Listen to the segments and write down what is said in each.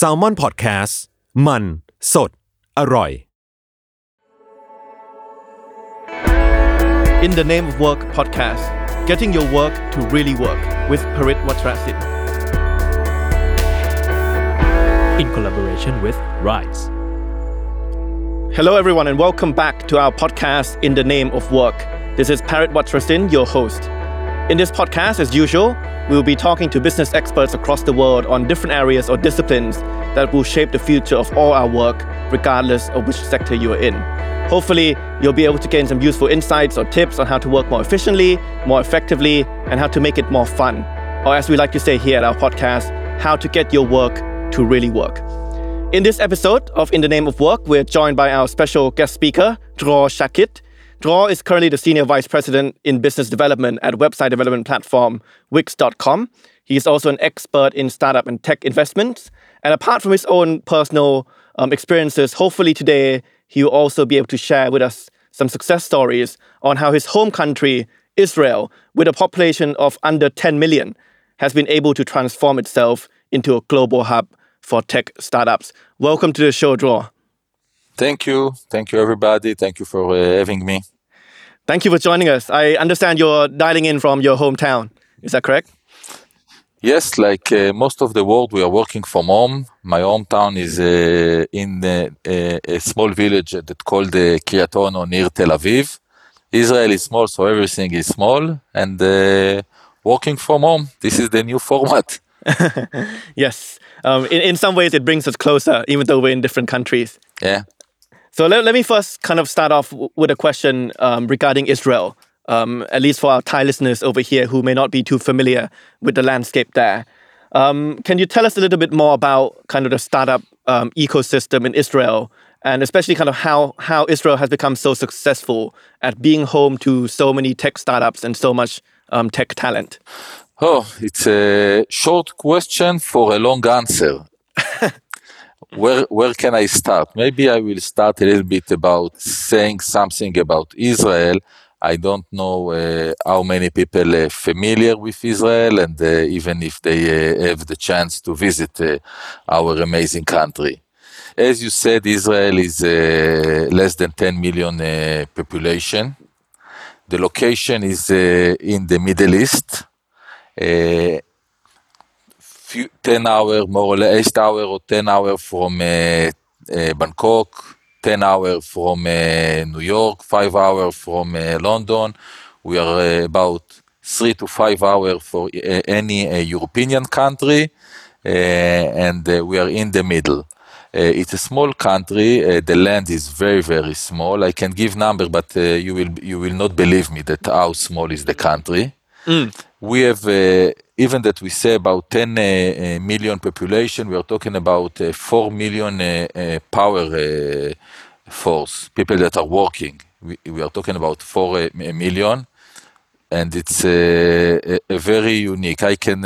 s a l ม o n PODCAST มัน In the Name of Work Podcast Getting Your Work to Really Work with Parit Wacharasindhu in collaboration with Rise. Hello everyone and welcome back to our podcast In the Name of Work. This is Parit Wacharasindhu your host. In this podcast, as usual, we will be talking to business experts across the world on different areas or disciplines that will shape the future of all our work, regardless of which sector you are in. Hopefully, you'll be able to gain some useful insights or tips on how to work more efficiently, more effectively, and how to make it more fun. Or, as we like to say here at our podcast, how to get your work to really work. In this episode of In the Name of Work, we're joined by our special guest speaker, Dror Shakit. Dror is currently the Senior Vice President in Business Development at website development platform Wix.com. He is also an expert in startup and tech investments. And apart from his own personal um, experiences, hopefully today he will also be able to share with us some success stories on how his home country, Israel, with a population of under 10 million, has been able to transform itself into a global hub for tech startups. Welcome to the show, Dror. Thank you. Thank you, everybody. Thank you for uh, having me. Thank you for joining us. I understand you're dialing in from your hometown. Is that correct? Yes, like uh, most of the world, we are working from home. My hometown is uh, in uh, a, small village that called Kiryat Ono near Tel Aviv. Israel is small, so everything is small. And uh, working from home, this is the new format. Yes. Um, in, in some ways, it brings us closer, even though we're in different countries. Yeah. So let, let me first kind of start off with a question um, regarding Israel, um, at least for our Thai listeners over here who may not be too familiar with the landscape there. Um, can you tell us a little bit more about kind of the startup um, ecosystem in Israel, and especially kind of how, how Israel has become so successful at being home to so many tech startups and so much um, tech talent? Oh, it's a short question for a long answer. where where can I start? Maybe I will start a little bit about saying something about Israel. I don't know uh, how many people are familiar with Israel, and uh, even if they uh, have the chance to visit uh, our amazing country. As you said, Israel is uh, less than 10 million uh, population. The location is in the Middle East. Few, 10 hour more or less 8 hour or 10 hour from uh, uh, bangkok 10 hour from uh, new york 5 hour from uh, london we are uh, about 3 to 5 hour for uh, any uh, european country uh, and uh, we are in the middle uh, it's a small country. Uh, the land is very, very small. I can give number, but uh, you will you will not believe me that how small is the country we have uh, even that we say about 10 uh, uh, million population we are talking about uh, 4 million power force people that are working. We, we are talking about 4 uh, million and it's a, a very unique. I can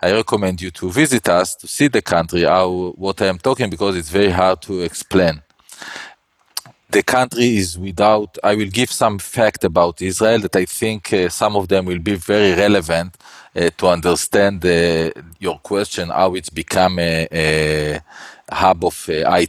i recommend you to visit us to see the country how what i am talking because it's very hard to explain the country is without i will give some fact about israel that i think uh, some of them will be very relevant uh, to understand uh, your question how it's become a, a hub of uh, high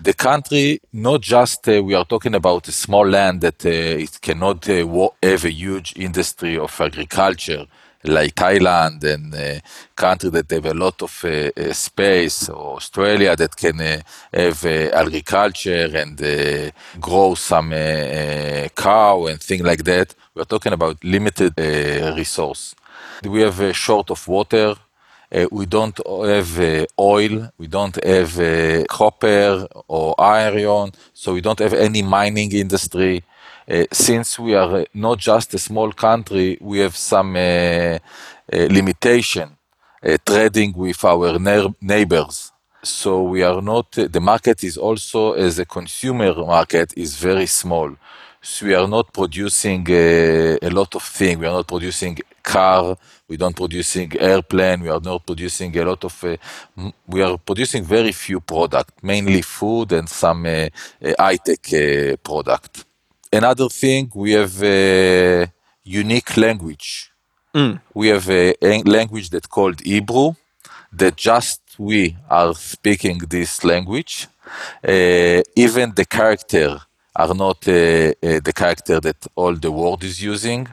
the country not just uh, we are talking about a small land that uh, it cannot have a huge industry of agriculture like Thailand and uh, country that have a lot of uh, uh, space, or Australia that can uh, have uh, agriculture and grow some cow and things like that. We're talking about limited resource. We have a short of water. Uh, we don't have uh, oil. We don't have uh, copper or iron. So we don't have any mining industry. Uh, since we are uh, not just a small country, we have some uh, limitation trading with our ne- neighbors. So we are not, the market is also, as a consumer market, is very small. So we are not producing uh, a lot of things. We are not producing car. We don't producing airplane. We are not producing a lot of. Uh, we are producing very few product, mainly food and some uh, uh high tech product. Another thing, we have a unique language. Mm. We have a, language that called Hebrew that just we are speaking this language. Uh, even the character are not uh, uh, the character that all the world is using.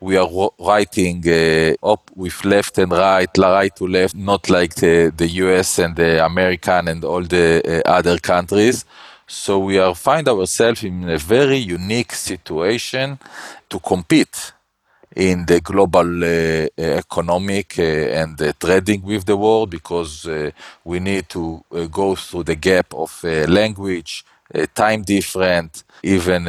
We are writing uh, up with left and right, right to left, not like the, the US and the American and all the uh, other countries. So we are find ourselves in a very unique situation to compete in the global uh, economic uh, and uh, trading with the world because uh, we need to go through the gap of language, time different, even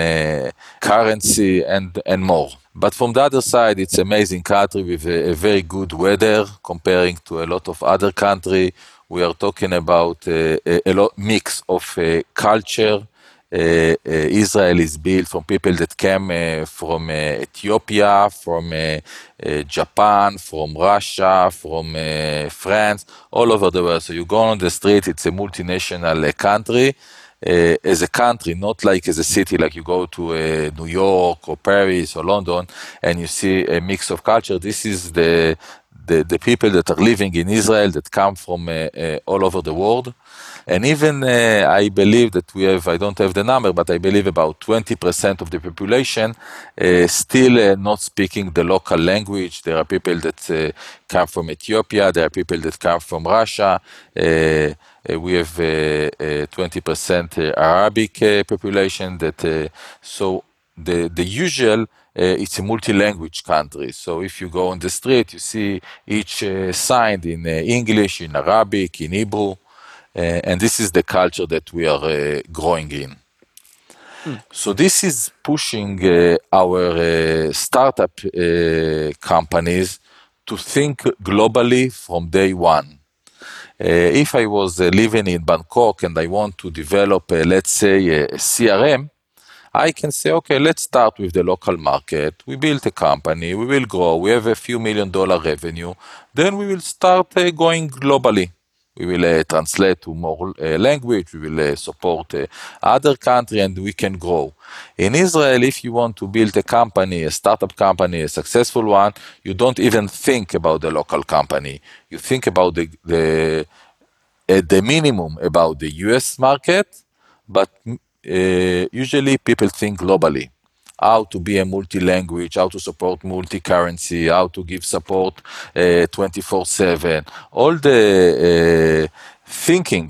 currency and, and more. But from the other side, it's amazing country with a, a very good weather comparing to a lot of other country. We are talking about a, a lot mix of culture, uh, uh, Israel is built from people that came uh, from Ethiopia, from Japan, from Russia, from France, all over the world. So you go on the street, it's a multinational country. Uh, as a country, not like as a city, like you go to uh, New York or Paris or London and you see a mix of culture. This is the the, the people that are living in Israel that come from uh, all over the world. And even uh, I believe that we have, I don't have the number, but I believe about 20% of the population uh, still uh, not speaking the local language. There are people that uh, come from Ethiopia, there are people that come from Russia. Uh, uh, we have 20% Arabic population that, so the, the usual uh, it's a multi-language country. So if you go on the street, you see each uh, sign in uh, English, in Arabic, in Hebrew. Uh, and this is the culture that we are uh, growing in. Hmm. So this is pushing uh, our startup companies to think globally from day one. Uh, if I was uh, living in Bangkok and I want to develop, uh, let's say, a, CRM, I can say, okay, let's start with the local market. We built a company, we will grow, we have a few million dollar revenue, then we will start going globally we will uh, translate to more uh, language, we will uh, support other country and we can grow. In Israel, if you want to build a company, a startup company, a successful one, you don't even think about the local company. You think about the, the at the minimum about the US market, but uh, usually people think globally how to be a multi-language, how to support multi-currency, how to give support 24/7. Uh, All the uh, thinking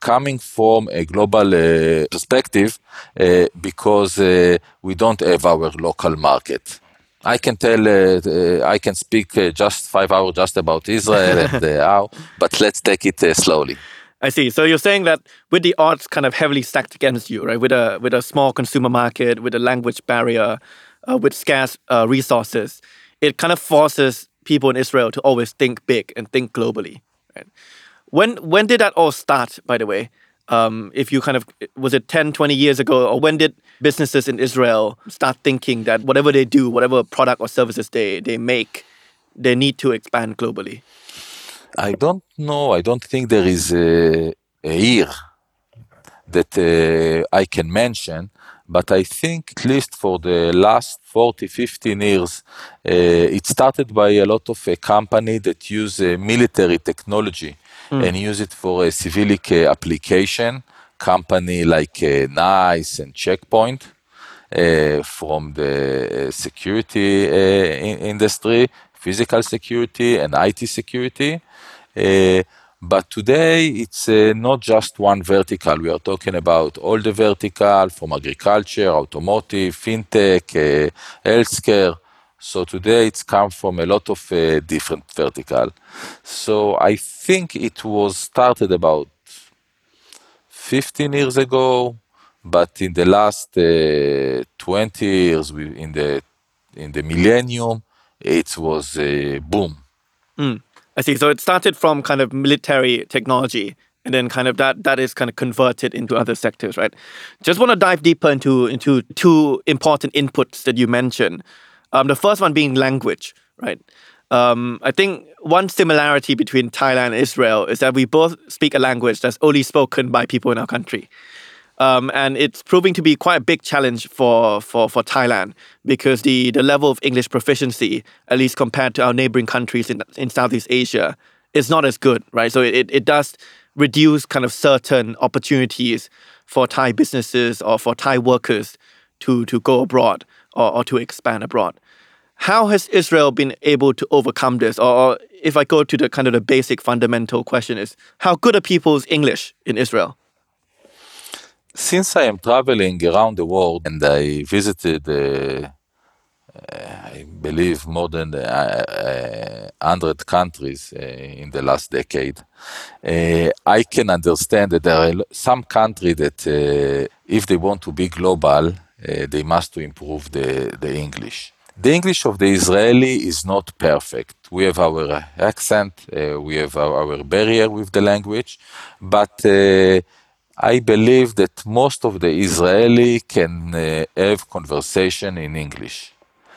coming from a global uh, perspective uh, because uh, we don't have our local market. I can tell, uh, I can speak just five hours just about Israel and how, but let's take it slowly. I see. So you're saying that with the odds kind of heavily stacked against you, right? With a with a small consumer market, with a language barrier, uh, with scarce uh, resources, it kind of forces people in Israel to always think big and think globally. Right? When when did that all start? By the way, um, if you kind of was it 10, 20 years ago, or when did businesses in Israel start thinking that whatever they do, whatever product or services they they make, they need to expand globally? I don't know. I don't think there is a, a year that uh, I can mention, but I think at least for the last 40, 15 years, uh, it started by a lot of a company that use uh, military technology mm. and use it for a civilic uh, application. Company like uh, NICE and Checkpoint. Uh, from the security in industry, physical security and IT security. Uh, but today it's uh, not just one vertical. We are talking about all the vertical from agriculture, automotive, fintech, uh, healthcare. So today it's come from a lot of different vertical. So I think it was started about 15 years ago, but in the last uh, 20 years, in the in the millennium, it was a boom. I see. So it started from kind of military technology, and then kind of that that is kind of converted into other sectors, right? Just want to dive deeper into into two important inputs that you mentioned. Um, the first one being language, right? Um, I think one similarity between Thailand and Israel is that we both speak a language that's only spoken by people in our country. Um, and it's proving to be quite a big challenge for, for, for Thailand because the, the level of English proficiency, at least compared to our neighboring countries in, in Southeast Asia, is not as good, right? So it, it does reduce kind of certain opportunities for Thai businesses or for Thai workers to, to go abroad or, or to expand abroad. How has Israel been able to overcome this? Or, or if I go to the kind of the basic fundamental question is, how good are people's English in Israel? Since I am traveling around the world and I visited, uh, I believe, more than uh, 100 countries uh, in the last decade, uh, I can understand that there are some countries that, uh, if they want to be global, uh, they must improve the, the English. The English of the Israeli is not perfect. We have our accent, we have our, our, barrier with the language, but I believe that most of the Israeli can uh, have conversation in English.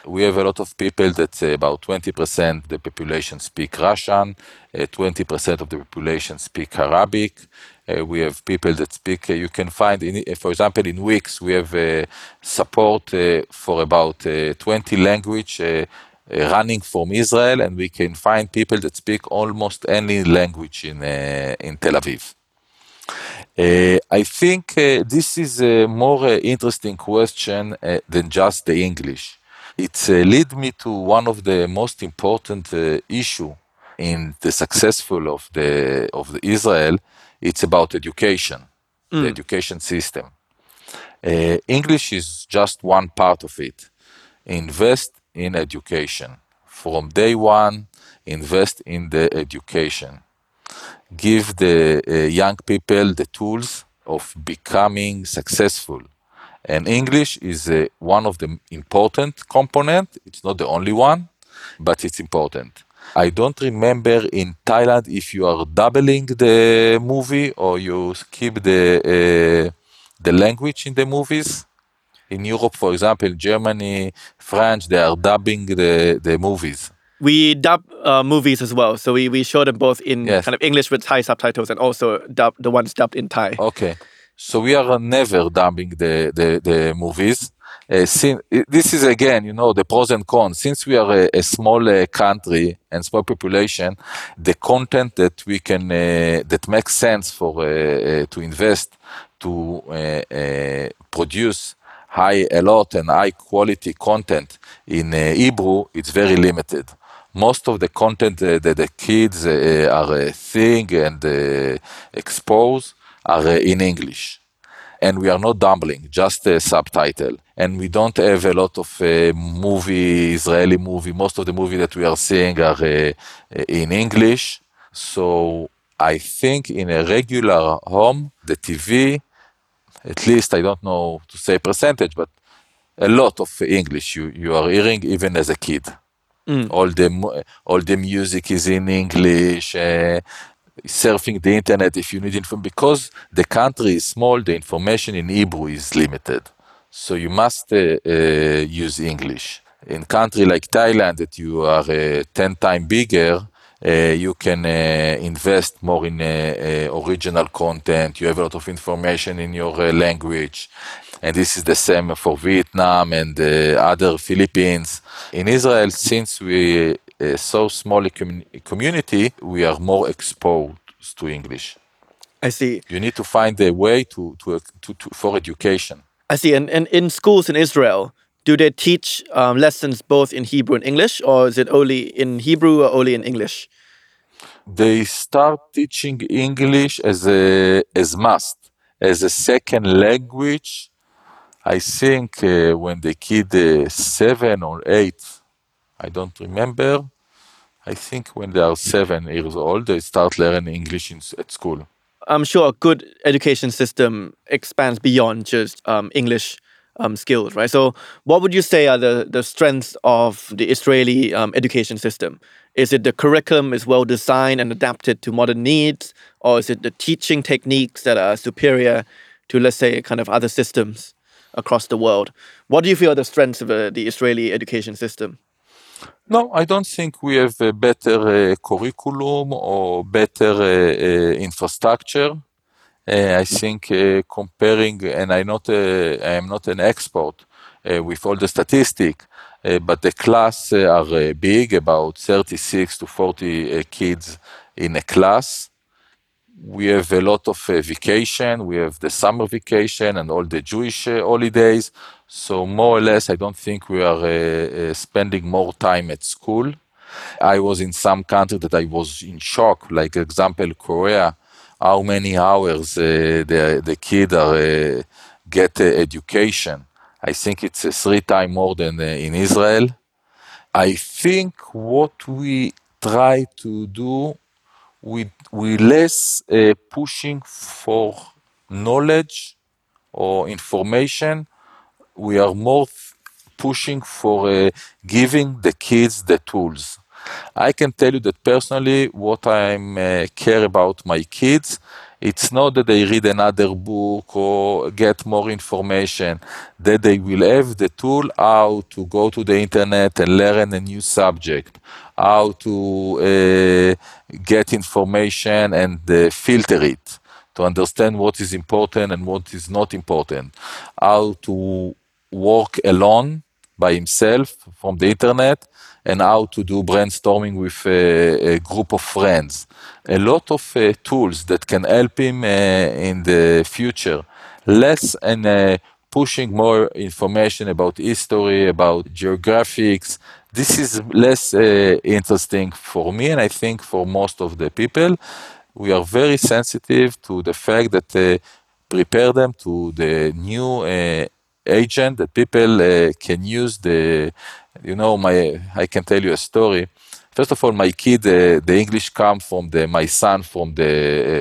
We have a lot of people that uh, about 20% the population speak Russian, uh, 20% of the population speak Arabic. Uh, we have people that speak, uh, you can find, in, uh, for example, in Wix, we have support for about 20 language running from Israel, and we can find people that speak almost any language in, in Tel Aviv. Uh, I think uh, this is a more uh, interesting question uh, than just the English. It uh, lead me to one of the most important uh, issue in the successful of the of the Israel. It's about education, mm. the education system. English is just one part of it. Invest in education from day one. Invest in the education give the uh, young people the tools of becoming successful. And English is uh, one of the important component. It's not the only one, but it's important. I don't remember in Thailand if you are doubling the movie or you skip the uh, the language in the movies. In Europe, for example, Germany, France, they are dubbing the, the movies we dub uh, movies as well. So we, we show them both in yes. kind of English with Thai subtitles and also dub the ones dubbed in Thai. Okay. So we are never dubbing the, the, the movies. Uh, since, this is again, you know, the pros and cons. Since we are a, a small uh, country and small population, the content that we can, uh, that makes sense for, uh, uh, to invest, to uh, produce high, a lot and high quality content in Hebrew, it's very limited most of the content uh, that the kids uh, are uh, seeing and expose are in English. And we are not dubbing, just a subtitle. And we don't have a lot of movie, Israeli movie. Most of the movie that we are seeing are in English. So I think in a regular home, the TV, at least I don't know to say percentage, but a lot of English you, you are hearing even as a kid. Mm. All the all the music is in English. Uh, surfing the internet if you need info because the country is small, the information in Hebrew is limited. So you must uh, uh, use English. In country like Thailand, that you are ten times bigger, uh, you can uh, invest more in uh, original content. You have a lot of information in your language, and this is the same for Vietnam and other Philippines. In Israel, since we are so small a community, we are more exposed to English. I see. You need to find a way to, to, to, to for education. I see. And, and in schools in Israel, do they teach um, lessons both in Hebrew and English, or is it only in Hebrew or only in English? They start teaching English as a as must as a second language. I think uh, when the kid uh, seven or eight, I don't remember. I think when they are seven years old, they start learning English in, at school. I'm sure a good education system expands beyond just um, English um, skills, right? So, what would you say are the, the strengths of the Israeli um, education system Is it the curriculum is well designed and adapted to modern needs, or is it the teaching techniques that are superior to, let's say, kind of other systems across the world? What do you feel are the strengths of uh, the Israeli education system? No, I don't think we have a better uh, curriculum or better uh, uh, infrastructure. Uh, I think uh, comparing, and I not I am not an expert with all the statistics, but the class are big, about 36 to 40 kids in a class. We have a lot of vacation. We have the summer vacation and all the Jewish holidays. So more or less, I don't think we are uh, uh, spending more time at school. I was in some country that I was in shock, like example Korea, how many hours uh, the the kid are uh, get education. I think it's three times more than uh, in Israel. I think what we try to do, we we less uh, pushing for knowledge or information we are more pushing for uh, giving the kids the tools. I can tell you that personally, what I uh, care about my kids, it's not that they read another book or get more information, that they will have the tool how to go to the internet and learn a new subject, how to uh, get information and uh, filter it, to understand what is important and what is not important, how to work alone by himself from the internet and how to do brainstorming with a, a group of friends. A lot of uh, tools that can help him uh, in the future. Less and uh, pushing more information about history, about geographics. This is less uh, interesting for me, and I think for most of the people. We are very sensitive to the fact that uh, prepare them to the new uh, agent that people uh, can use the you know my i can tell you a story first of all my kid uh, the english come from the my son from the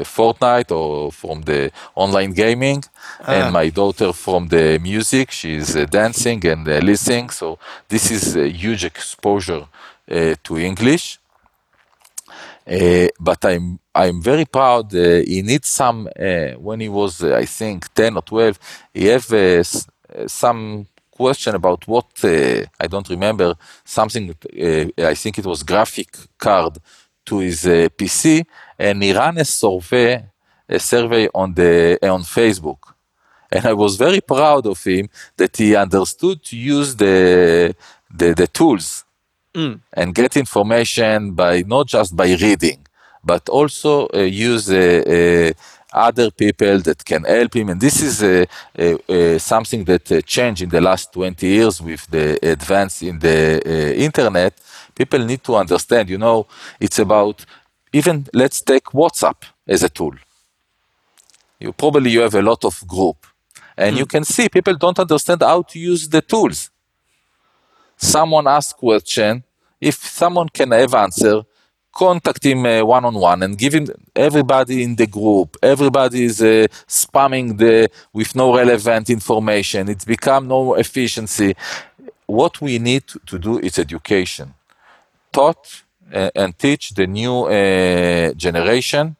uh, fortnite or from the online gaming ah. and my daughter from the music she's uh, dancing and uh, listening so this is a huge exposure uh, to english but i'm I'm very proud. Uh, he needs some. Uh, when he was, uh, I think, ten or twelve, he have some question about what uh, I don't remember something. Uh, I think it was graphic card to his uh, PC, and he ran a survey, a survey on the on Facebook, and I was very proud of him that he understood to use the the, the tools mm. and get information by not just by reading, but also uh, use uh, uh, other people that can help him. And this is uh, uh, uh, something that uh, changed in the last 20 years with the advance in the uh, internet. People need to understand, you know, it's about even let's take WhatsApp as a tool. You probably you have a lot of group and mm. you can see people don't understand how to use the tools. Someone asks question, if someone can have answer, contact him one on one and give him everybody in the group. Everybody is uh, spamming the with no relevant information. It's become no efficiency. What we need to do is education, taught uh, and teach the new uh, generation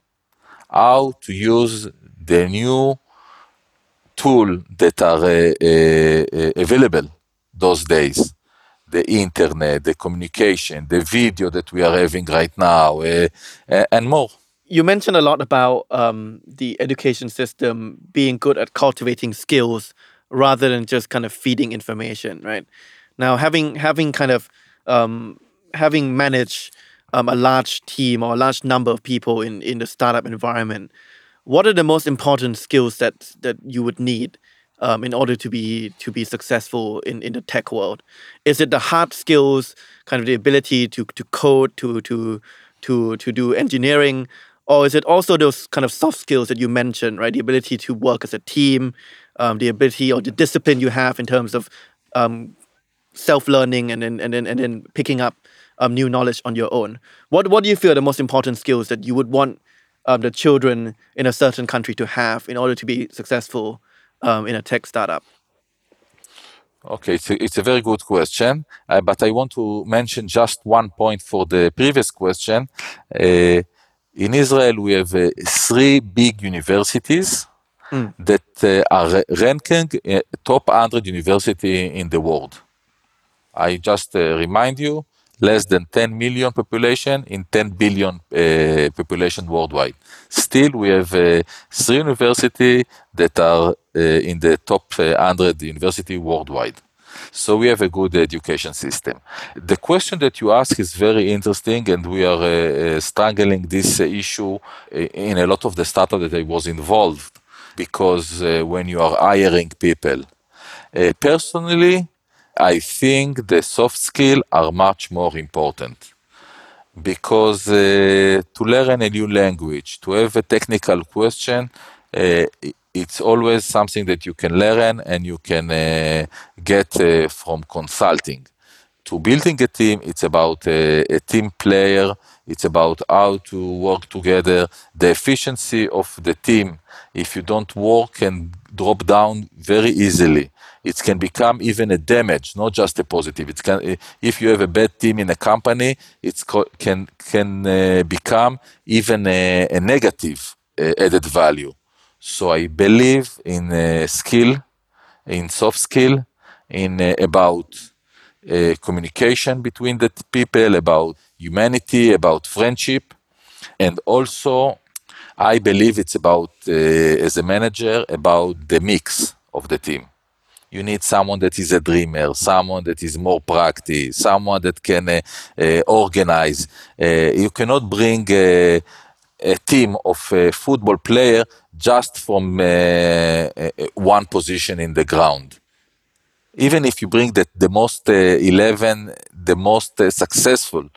how to use the new tool that are uh, uh, available those days the internet, the communication, the video that we are having right now, uh, and more. You mentioned a lot about um, the education system being good at cultivating skills rather than just kind of feeding information, right? Now, having having kind of um, having managed um, a large team or a large number of people in in the startup environment, what are the most important skills that that you would need um, in order to be to be successful in, in the tech world? Is it the hard skills, kind of the ability to to code, to to to to do engineering, or is it also those kind of soft skills that you mentioned, right? The ability to work as a team, um, the ability or the discipline you have in terms of um, self-learning and then and then and then picking up um, new knowledge on your own. What what do you feel are the most important skills that you would want um, the children in a certain country to have in order to be successful um, in a tech startup? Okay, it's a, it's a very good question, uh, but I want to mention just one point for the previous question. Uh, in Israel, we have uh, three big universities mm. that uh, are ranking uh, top 100 university in the world. I just uh, remind you, less than 10 million population in 10 billion uh, population worldwide. Still, we have uh, three universities that are uh, in the top 100 university worldwide. So we have a good education system. The question that you ask is very interesting, and we are uh, struggling this uh, issue in a lot of the startup that I was involved, because uh, when you are hiring people, personally, I think the soft skills are much more important because uh, to learn a new language, to have a technical question, uh, it's always something that you can learn and you can uh, get uh, from consulting. To building a team, it's about uh, a team player. It's about how to work together. The efficiency of the team, if you don't work, can drop down very easily it can become even a damage, not just a positive. It can, if you have a bad team in a company, it can can uh, become even a, a negative uh, added value. So I believe in uh, skill, in soft skill, in about communication between the people, about humanity, about friendship, and also I believe it's about as a manager about the mix of the team you need someone that is a dreamer, someone that is more practice, someone that can uh, uh, organize. Uh, you cannot bring a team of a football player just from one position in the ground. Even if you bring the, the most 11, the most successful,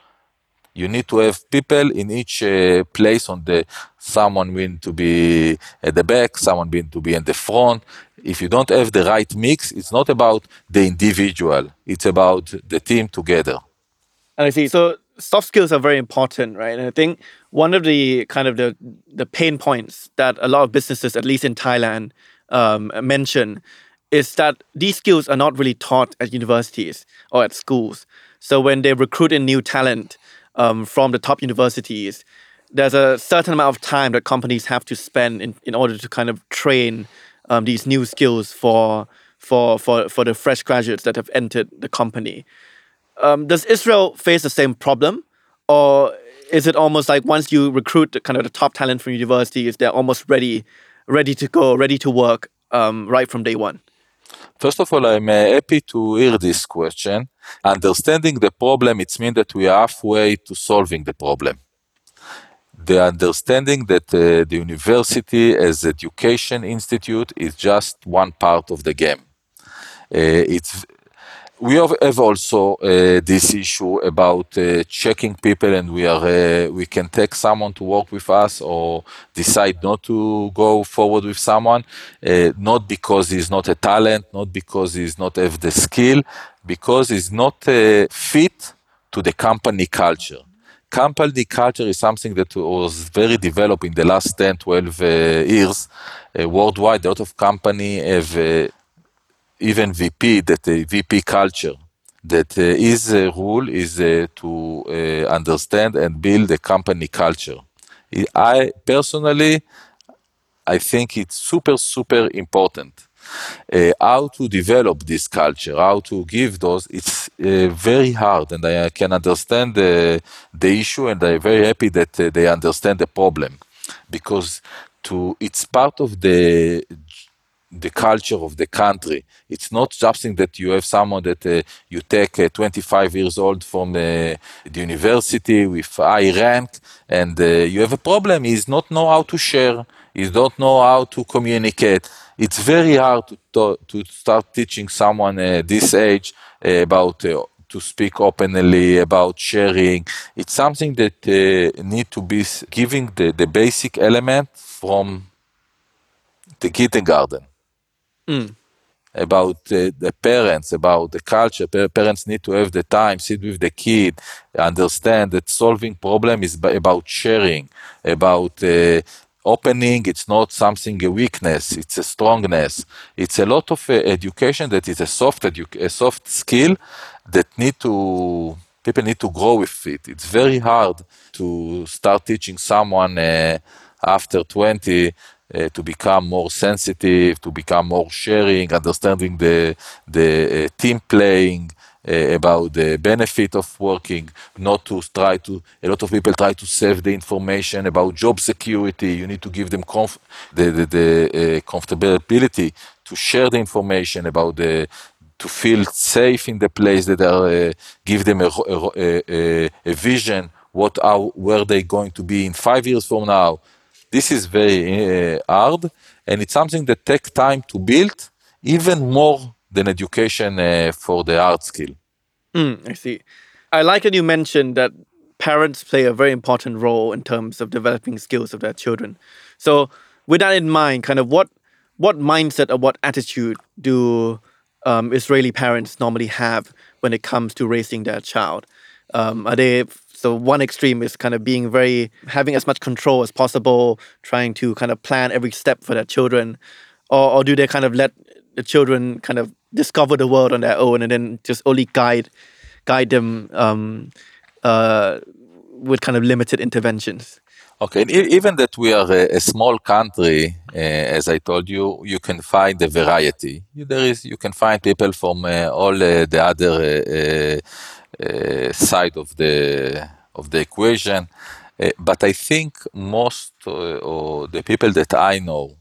you need to have people in each uh, place on the someone need to be at the back someone need to be in the front if you don't have the right mix, it's not about the individual, it's about the team together. And I see. So soft skills are very important, right? And I think one of the kind of the the pain points that a lot of businesses, at least in Thailand, um, mention is that these skills are not really taught at universities or at schools. So when they recruit in new talent um, from the top universities, there's a certain amount of time that companies have to spend in, in order to kind of train um, these new skills for for for for the fresh graduates that have entered the company. Um, does Israel face the same problem, or is it almost like once you recruit the, kind of the top talent from universities, they're almost ready, ready to go, ready to work um, right from day one? First of all, I'm uh, happy to hear this question. Understanding the problem, it means that we are halfway to solving the problem the understanding that uh, the university as education institute is just one part of the game. Uh, it's we have, have also uh, this issue about uh, checking people and we are uh, we can take someone to work with us or decide not to go forward with someone uh, not because he's not a talent not because he's not have the skill because he's not fit to the company culture company culture is something that was very developed in the last 10, 12 uh, years uh, worldwide. A lot of company have uh, even VP, that uh, VP culture. That uh, his uh, rule is to understand and build a company culture. I personally, I think it's super, super important uh, how to develop this culture, how to give those, it's uh, very hard. And I can understand the, the issue, and I'm very happy that uh, they understand the problem because to it's part of the the culture of the country. It's not something that you have someone that uh, you take uh, 25 years old from uh, the university with high rank and uh, you have a problem. He's not know how to share. He don't know how to communicate it's very hard to, to start teaching someone uh, this age uh, about uh, to speak openly about sharing. It's something that uh, need to be giving the, the basic element from the kindergarten. Mm. About uh, the parents, about the culture. parents need to have the time, sit with the kid, understand that solving problem is about sharing, about uh, opening. It's not something a weakness. It's a strongness. It's a lot of uh, education that is a soft edu- a soft skill that need to people need to grow with it. It's very hard to start teaching someone uh, after 20 uh, to become more sensitive, to become more sharing, understanding the the uh, team playing, about the benefit of working, not to try to, a lot of people try to save the information about job security. You need to give them comf- the, the, the uh, comfortability to share the information about the, to feel safe in the place that are, uh, give them a, a, a, a vision, what are, where they going to be in five years from now. This is very uh, hard, and it's something that takes time to build, even more than education uh, for the art skill. Mm, I see. I like that you mentioned that parents play a very important role in terms of developing skills of their children. So, with that in mind, kind of what what mindset or what attitude do um, Israeli parents normally have when it comes to raising their child? Um, are they so one extreme is kind of being very having as much control as possible, trying to kind of plan every step for their children, or, or do they kind of let the children kind of discover the world on their own and then just only guide guide them um, uh, with kind of limited interventions. Okay, and even that we are a, a small country, uh, as I told you, you can find a variety. There is, you can find people from uh, all uh, the other uh, uh, side of the of the equation. But I think most or the people that I know,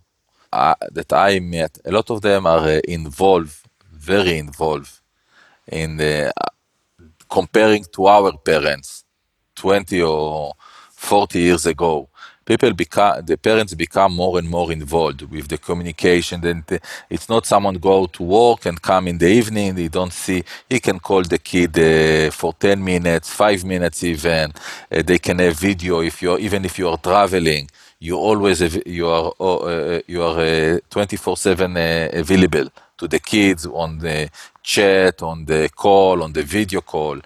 that I met, a lot of them are involved very involved in the, comparing to our parents 20 or 40 years ago. People become the parents become more and more involved with the communication. Then it's not someone go to work and come in the evening they don't see he can call the kid uh, for 10 minutes 5 minutes even. Uh, they can have video if you're even if you are traveling you always you are uh, you are 24 uh, 7 uh, available to the kids on the chat, on the call, on the video call.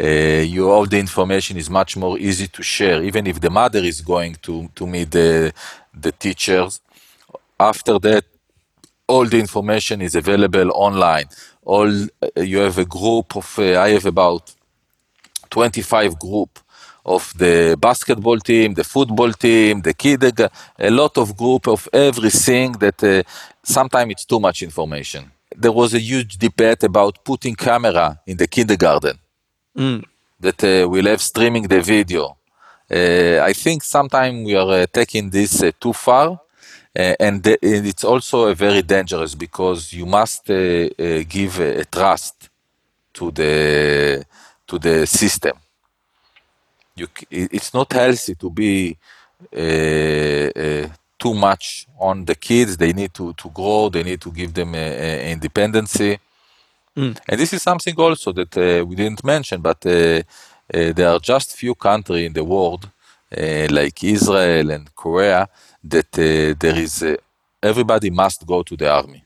Uh, you, all the information is much more easy to share, even if the mother is going to, to meet the, the teachers. After that, all the information is available online. All uh, you have a group of uh, I have about 25 group of the basketball team, the football team, the kid, a lot of group of everything that uh, sometimes it's too much information. There was a huge debate about putting camera in the kindergarten mm. that uh, will have streaming the video. Uh, I think sometimes we are uh, taking this uh, too far. Uh, and, the, and, it's also very dangerous because you must give a trust to the to the system you, it's not healthy to be uh, uh, too much on the kids. They need to, to grow. They need to give them uh, independency. Mm. And this is something also that uh, we didn't mention, but uh, uh, there are just few countries in the world, like Israel and Korea, that there is everybody must go to the army.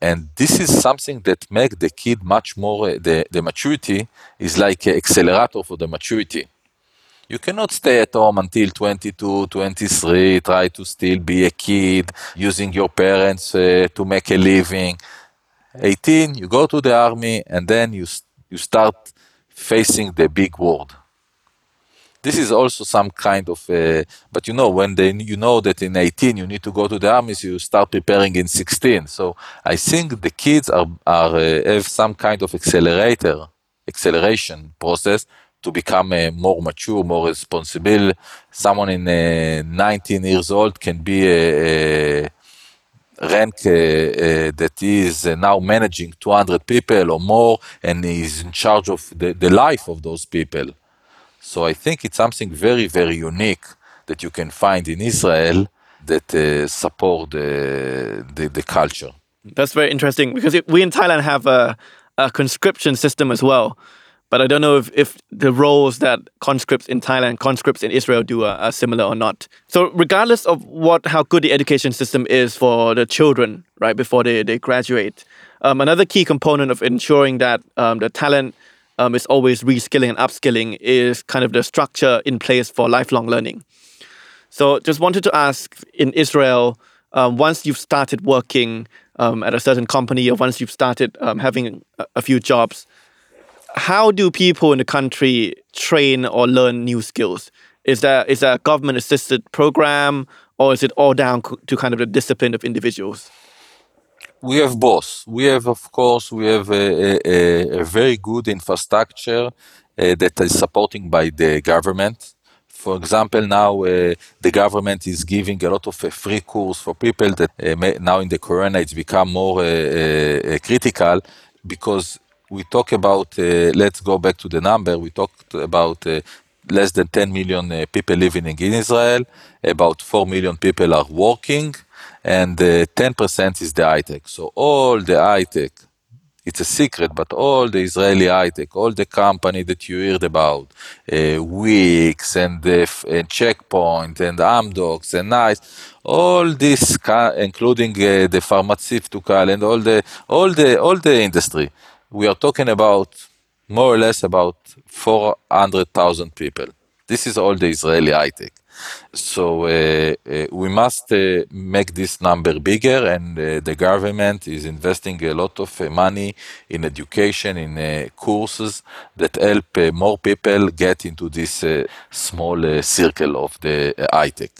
And this is something that makes the kid much more, the, the maturity is like an accelerator for the maturity you cannot stay at home until 22, 23, try to still be a kid, using your parents uh, to make a living. 18, you go to the army, and then you, you start facing the big world. This is also some kind of, uh, but you know, when they, you know that in 18 you need to go to the army, so you start preparing in 16. So I think the kids are, are uh, have some kind of accelerator, acceleration process to become uh, more mature, more responsible. Someone in uh, 19 years old can be a, a rank uh, uh that is uh, now managing 200 people or more, and is in charge of the, the life of those people. So I think it's something very, very unique that you can find in Israel that uh, support the, the, culture. That's very interesting because we in Thailand have a, a conscription system as well but I don't know if, if the roles that conscripts in Thailand, conscripts in Israel do are, are, similar or not. So regardless of what how good the education system is for the children, right before they, they graduate, um, another key component of ensuring that um, the talent um, is always reskilling and upskilling is kind of the structure in place for lifelong learning. So just wanted to ask in Israel, um, once you've started working um, at a certain company or once you've started um, having a, a few jobs, how do people in the country train or learn new skills? Is there is there a government assisted program or is it all down to kind of the discipline of individuals? We have both. We have, of course, we have a, a, a very good infrastructure uh, that is supporting by the government. For example, now uh, the government is giving a lot of uh, free course for people that uh, may, now in the corona it's become more uh, uh, critical because we talk about, let's go back to the number, we talked about less than 10 million uh, people living in Israel, about 4 million people are working, and uh, 10% is the high tech. So all the high tech, it's a secret, but all the Israeli high tech, all the company that you heard about, uh, Wix and, uh, and Checkpoint and Amdocs and Nice, all this, including uh, the pharmaceutical and all the all the all the industry, we are talking about more or less about 400,000 people. This is all the Israeli high tech. So uh, uh, we must uh, make this number bigger, and uh, the government is investing a lot of uh, money in education, in uh, courses that help more people get into this small circle of the high tech.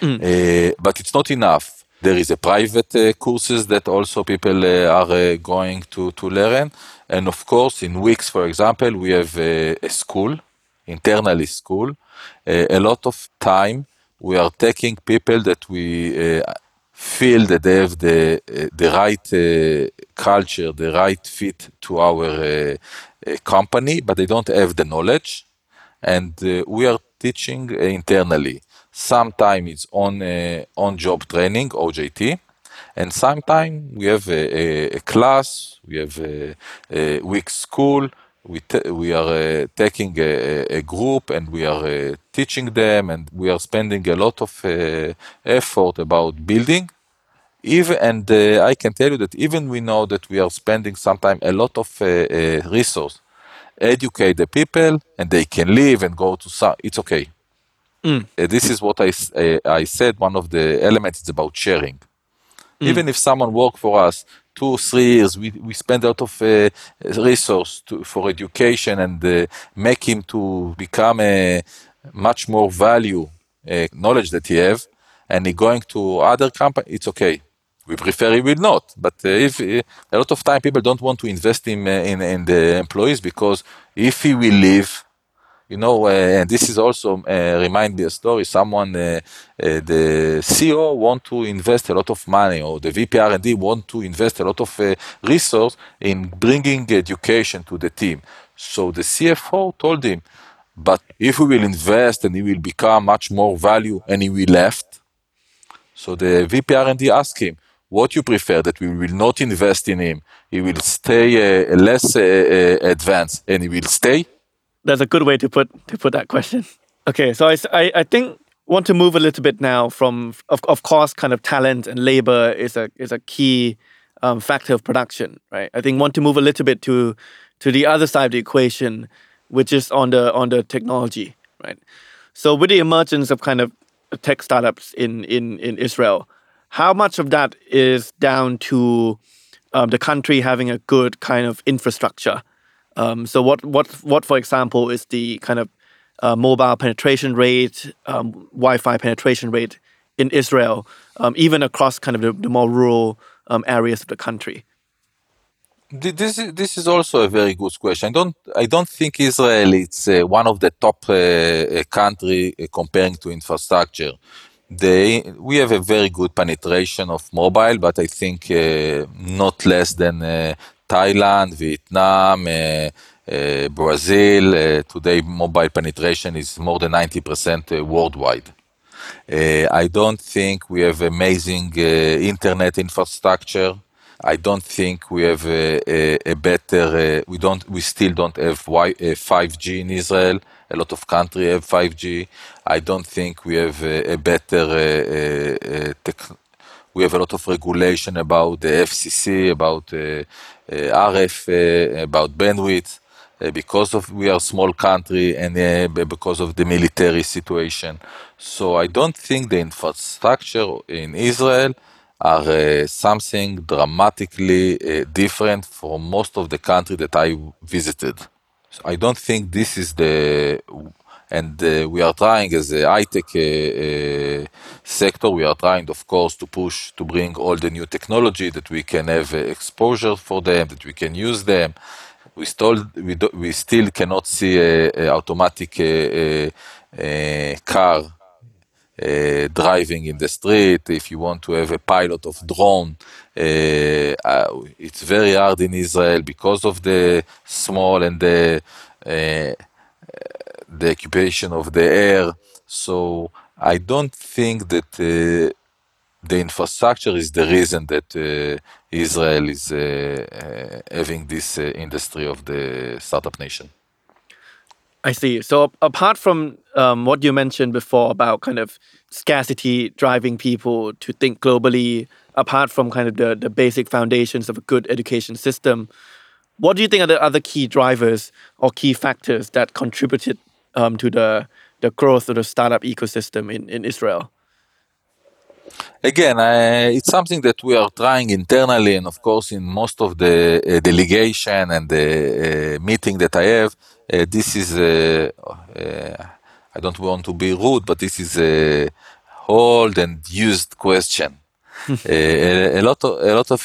Mm. but it's not enough. There is a private uh, courses that also people uh, are uh, going to, to learn. And of course, in Wix, for example, we have a, school, internally school. a lot of time we are taking people that we uh, feel that they have the uh, the right uh, culture, the right fit to our company, but they don't have the knowledge, and we are teaching internally. Sometimes it's on on job training, OJT, and sometimes we have a, a, a, class, we have a, a Wix school, we, we are uh, taking a, a, group and we are uh, teaching them and we are spending a lot of uh, effort about building. Even, and uh, I can tell you that even we know that we are spending sometimes a lot of uh, uh, resource, educate the people and they can live and go to some, it's okay. Mm. this is what I, I said, one of the elements is about sharing. Mm. Even if someone work for us two, three years, we, we spend a lot of uh, resource to, for education and uh, make him to become a much more value uh, knowledge that he have, and he going to other company, it's okay. We prefer he will not, but uh, if uh, a lot of time people don't want to invest in, uh, in in the employees because if he will leave, you know, uh, and this is also uh, remind me a story. Someone, uh, the CEO want to invest a lot of money, or the VP R&D want to invest a lot of resource in bringing education to the team. So the CFO told him, but if we will invest and he will become much more value and he will left. So the VP R&D asked him, what you prefer that we will not invest in him, he will stay uh, less uh, uh, advanced and he will stay that's a good way to put to put that question. Okay, so I, I, I think want to move a little bit now from of, of course kind of talent and labor is a is a key um, factor of production, right? I think want to move a little bit to to the other side of the equation, which is on the on the technology, right? So with the emergence of kind of tech startups in in in Israel, how much of that is down to um, the country having a good kind of infrastructure um, so what what what for example is the kind of uh, mobile penetration rate, um, Wi-Fi penetration rate in Israel, um, even across kind of the, the more rural um, areas of the country? This is this is also a very good question. I don't I don't think Israel is uh, one of the top uh, uh country uh, comparing to infrastructure. They we have a very good penetration of mobile, but I think uh, not less than Thailand, Vietnam, Brazil. Today, mobile penetration is more than 90% worldwide. Eh, I don't think we have amazing eh, internet infrastructure. I don't think we have a, a, better. We don't. We still don't have y, uh, 5G in Israel. A lot of countries have 5G. I don't think we have a, better we have a lot of regulation about the FCC, about RF, about bandwidth. because of we are small country and uh, because of the military situation. So I don't think the infrastructure in Israel are uh, something dramatically uh, different from most of the country that I visited. So I don't think this is the and uh, we are trying as a high-tech uh, uh, sector we are trying of course to push to bring all the new technology that we can have exposure for them that we can use them. We still we, do, we still cannot see a, a automatic a, a car uh, driving in the street, if you want to have a pilot of drone, uh, uh, it's very hard in Israel because of the small and the the occupation of the air. So I don't think that uh, the infrastructure is the reason that uh, Israel is uh, having this industry of the startup nation. I see. So apart from um, what you mentioned before about kind of scarcity driving people to think globally, apart from kind of the, the basic foundations of a good education system, what do you think are the other key drivers or key factors that contributed um, to the the growth of the startup ecosystem in, in Israel? Again, uh, it's something that we are trying internally, and of course, in most of the uh, delegation and the uh, meeting that I have, uh, this is uh, uh, I don't want to be rude, but this is a old and used question. a, a, lot of a lot of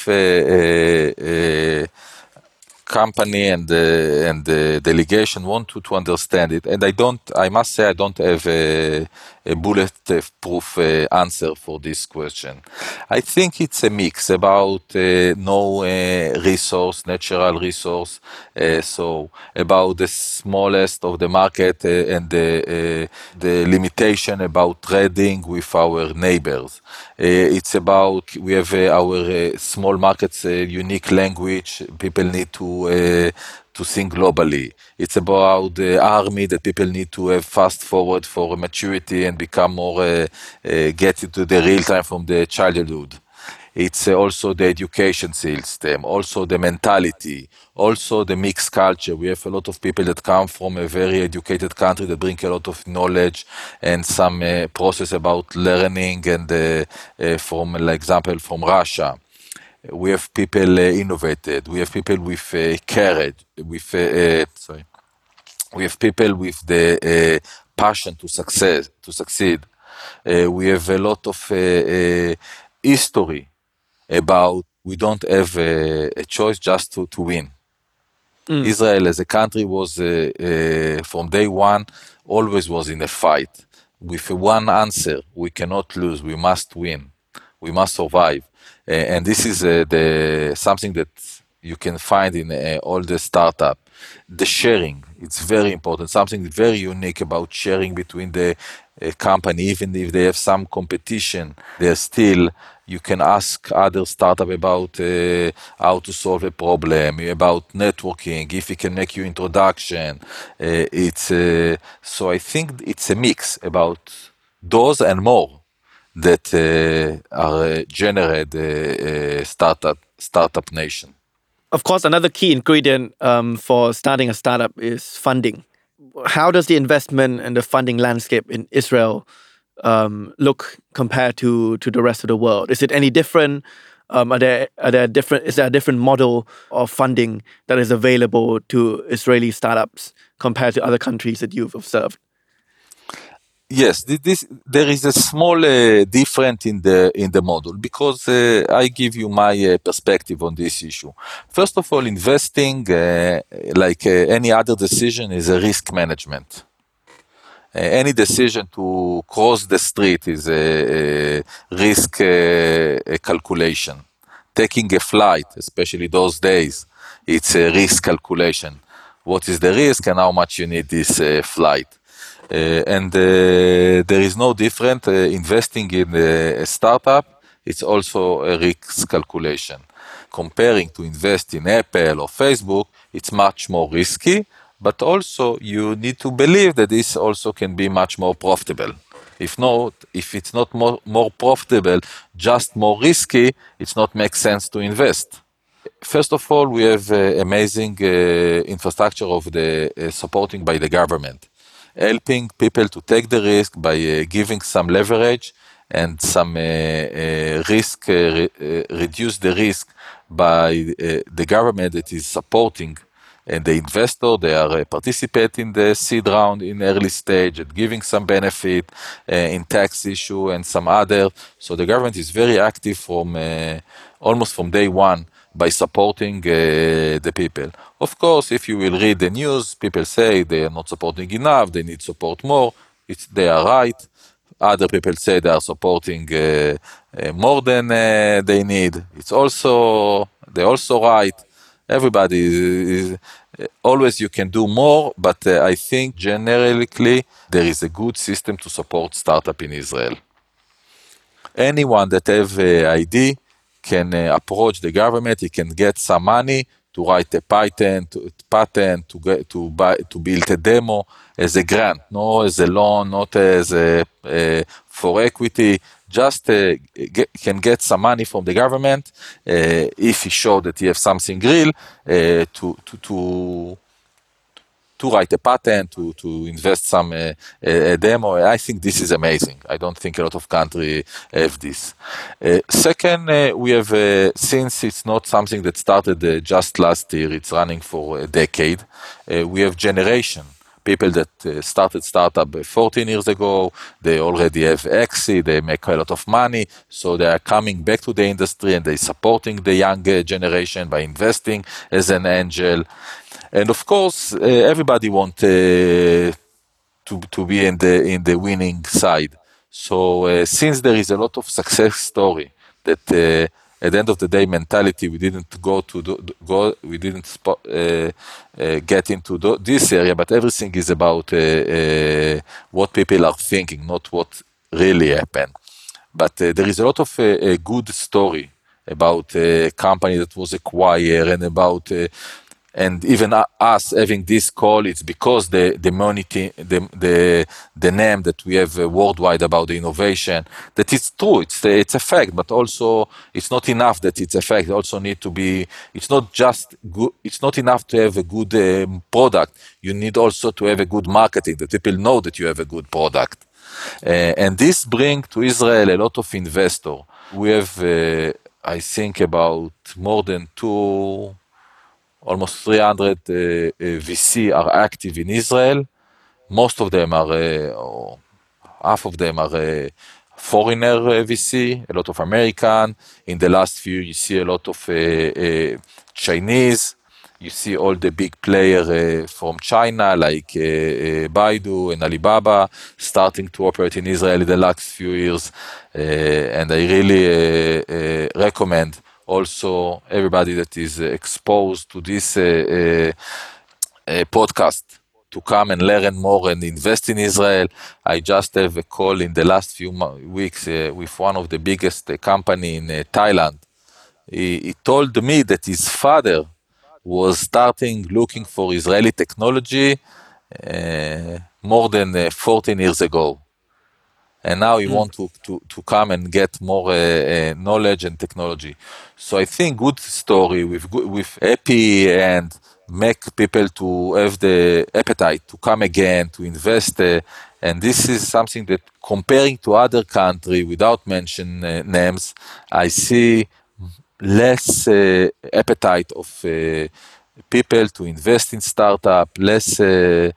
company and the and the delegation want to, to understand it. And i don't i must say i don't have a, a bulletproof uh, answer for this question. I think it's a mix about uh, no uh, resource natural resource uh, so about the smallest of the market uh, and the uh, the limitation about trading with our neighbors. It's about we have our small markets unique language. People need to to think globally. It's about the army that people need to have fast forward for maturity and become more uh, uh, get into the real time from the childhood. It's also the education system, also the mentality, also the mixed culture. We have a lot of people that come from a very educated country that bring a lot of knowledge and some uh, process about learning and uh, uh, from, like example, from Russia we have people uh, innovated, we have people with uh, courage, with uh, sorry, we have people with the passion to success to succeed. we have a lot of history about we don't have a, a choice just to, to win. Mm. Israel as a country was uh, uh, from day one always was in a fight with one answer: we cannot lose, we must win, we must survive and this is uh, the something that you can find in uh, all the startup. The sharing it's very important. Something very unique about sharing between the uh, company. Even if they have some competition they're still you can ask other startup about uh, how to solve a problem about networking if it can make you introduction. Uh, it's uh, so i think it's a mix about those and more that uh, are generate a, a startup startup nation. Of course, another key ingredient um, for starting a startup is funding. How does the investment and the funding landscape in Israel um, look compared to to the rest of the world? Is it any different? Um, are there are there different? Is there a different model of funding that is available to Israeli startups compared to other countries that you've observed? Yes, this, there is a small uh, difference in the in the model because uh, I give you my uh, perspective on this issue. First of all, investing, uh, like uh, any other decision, is a risk management. Uh, any decision to cross the street is a, a risk calculation. Taking a flight, especially those days, it's a risk calculation. What is the risk and how much you need this flight? Uh, and uh, there is no different uh, investing in a startup. It's also a risk calculation. Comparing to invest in Apple or Facebook, it's much more risky, but also you need to believe that this also can be much more profitable. If not, if it's not more, more profitable, just more risky, it's not make sense to invest. First of all, we have uh, amazing uh, infrastructure of the uh, supporting by the government, helping people to take the risk by uh, giving some leverage and some uh, uh, risk, re reduce the risk by the government that is supporting and the investor they are uh, participating in the seed round in early stage and giving some benefit uh, in tax issue and some other. So the government is very active from uh, almost from day one by supporting uh, the people. Of course if you will read the news people say they are not supporting enough they need support more. It's they are right. Other people say they are supporting uh, uh, more than they need. It's also they're also right everybody is, is, always you can do more but uh, i think generally there is a good system to support startup in israel. Anyone that have an idea can uh, approach the government he can get some money to write a patent, to, patent to get to buy to build a demo as a grant, no as a loan, not as a, a for equity just uh, get, can get some money from the government uh, if he show that he have something real uh, to, to, to to write a patent, to, to invest some uh, a demo. I think this is amazing. I don't think a lot of country have this. Uh, second, uh, we have since it's not something that started just last year, it's running for a decade. we have generation people that uh, started startup 14 years ago, they already have exit, they make a lot of money, so they are coming back to the industry and they supporting the younger generation by investing as an angel. And of course, uh, everybody want uh, to to be in the in the winning side. So uh, since there is a lot of success story that uh, at the end of the day mentality we didn't go to do, go we didn't uh, uh, get into do, this area but everything is about uh, uh what people are thinking not what really happened. But uh, there is a lot of uh, a good story about a company that was acquired and about and even us having this call, it's because the the money, the the the name that we have uh, worldwide about the innovation that it's true, it's it's a fact, but also it's not enough that it's a fact. It also need to be. It's not just good. It's not enough to have a good um, product. You need also to have a good marketing that people know that you have a good product, uh, and this bring to Israel a lot of investor. We have, uh, I think, about more than two almost 300 uh, uh VC are active in Israel. Most of them are, uh, or half of them are uh, foreigner uh, VC, a lot of American. In the last few, you see a lot of uh, Chinese. You see all the big players from China, like Baidu and Alibaba, starting to operate in Israel in the last few years. and I really recommend also everybody that is exposed to this uh, uh, uh, podcast to come and learn more and invest in Israel. I just have a call in the last few weeks uh, with one of the biggest uh, company in uh, Thailand. He, he, told me that his father was starting looking for Israeli technology more than 14 years ago and now you mm. want to, to, to come and get more uh, uh, knowledge and technology. So I think good story with with happy and make people to have the appetite to come again to invest. Uh, and this is something that comparing to other country without mention uh, names, I see less uh, appetite of uh, people to invest in startup, less uh,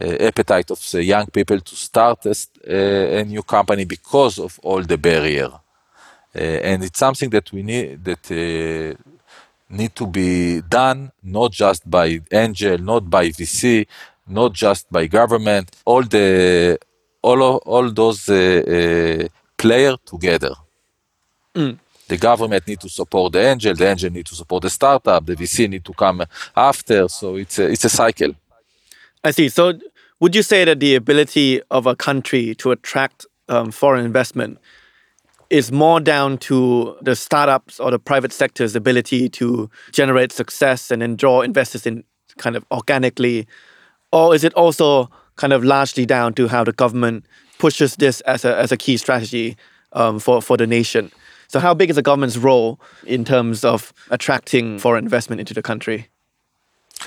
appetite of young people to start a, uh, a new company because of all the barrier. Uh, and it's something that we need that need to be done not just by angel, not by VC, not just by government. All the all all those uh, uh, players together. Mm. The government need to support the angel, the angel need to support the startup, the VC need to come after. So it's a, it's a cycle. I see. So, would you say that the ability of a country to attract um, foreign investment is more down to the startups or the private sector's ability to generate success and then draw investors in kind of organically? Or is it also kind of largely down to how the government pushes this as a, as a key strategy um, for, for the nation? So, how big is the government's role in terms of attracting foreign investment into the country?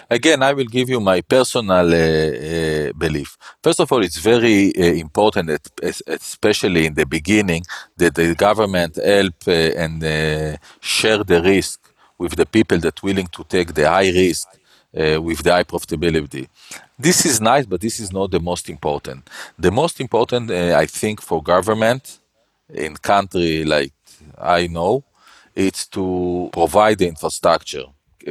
Again, I will give you my personal uh, uh, belief. First of all, it's very uh, important, that, especially in the beginning, that the government help uh, and uh, share the risk with the people that willing to take the high risk uh, with the high profitability. This is nice, but this is not the most important. The most important, I think, for government in country like I know, it's to provide the infrastructure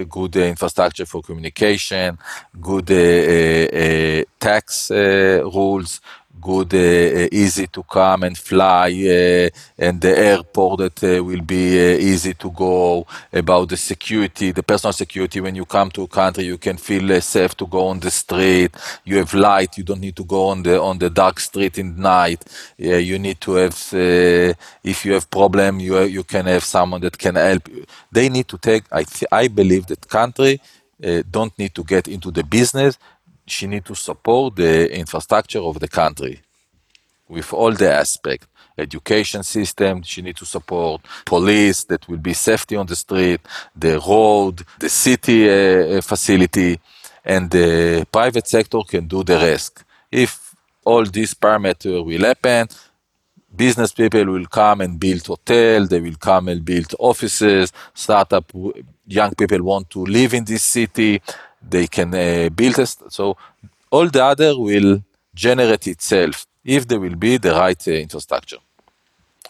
good infrastructure for communication, good uh, uh, tax uh, rules, good, uh, easy to come and fly, uh, and the airport that uh, will be easy to go. About the security, the personal security. When you come to a country, you can feel safe to go on the street. You have light. You don't need to go on the on the dark street in night. you need to have. if you have problem, you you can have someone that can help. You. They need to take. I th- I believe that country. Uh, don't need to get into the business she need to support the infrastructure of the country with all the aspect education system she need to support police that will be safety on the street the road the city uh, uh facility and the private sector can do the rest. If all these parameters will happen business people will come and build hotel they will come and build offices startup young people want to live in this city they can uh, build it. So all the other will generate itself if there will be the right uh, infrastructure.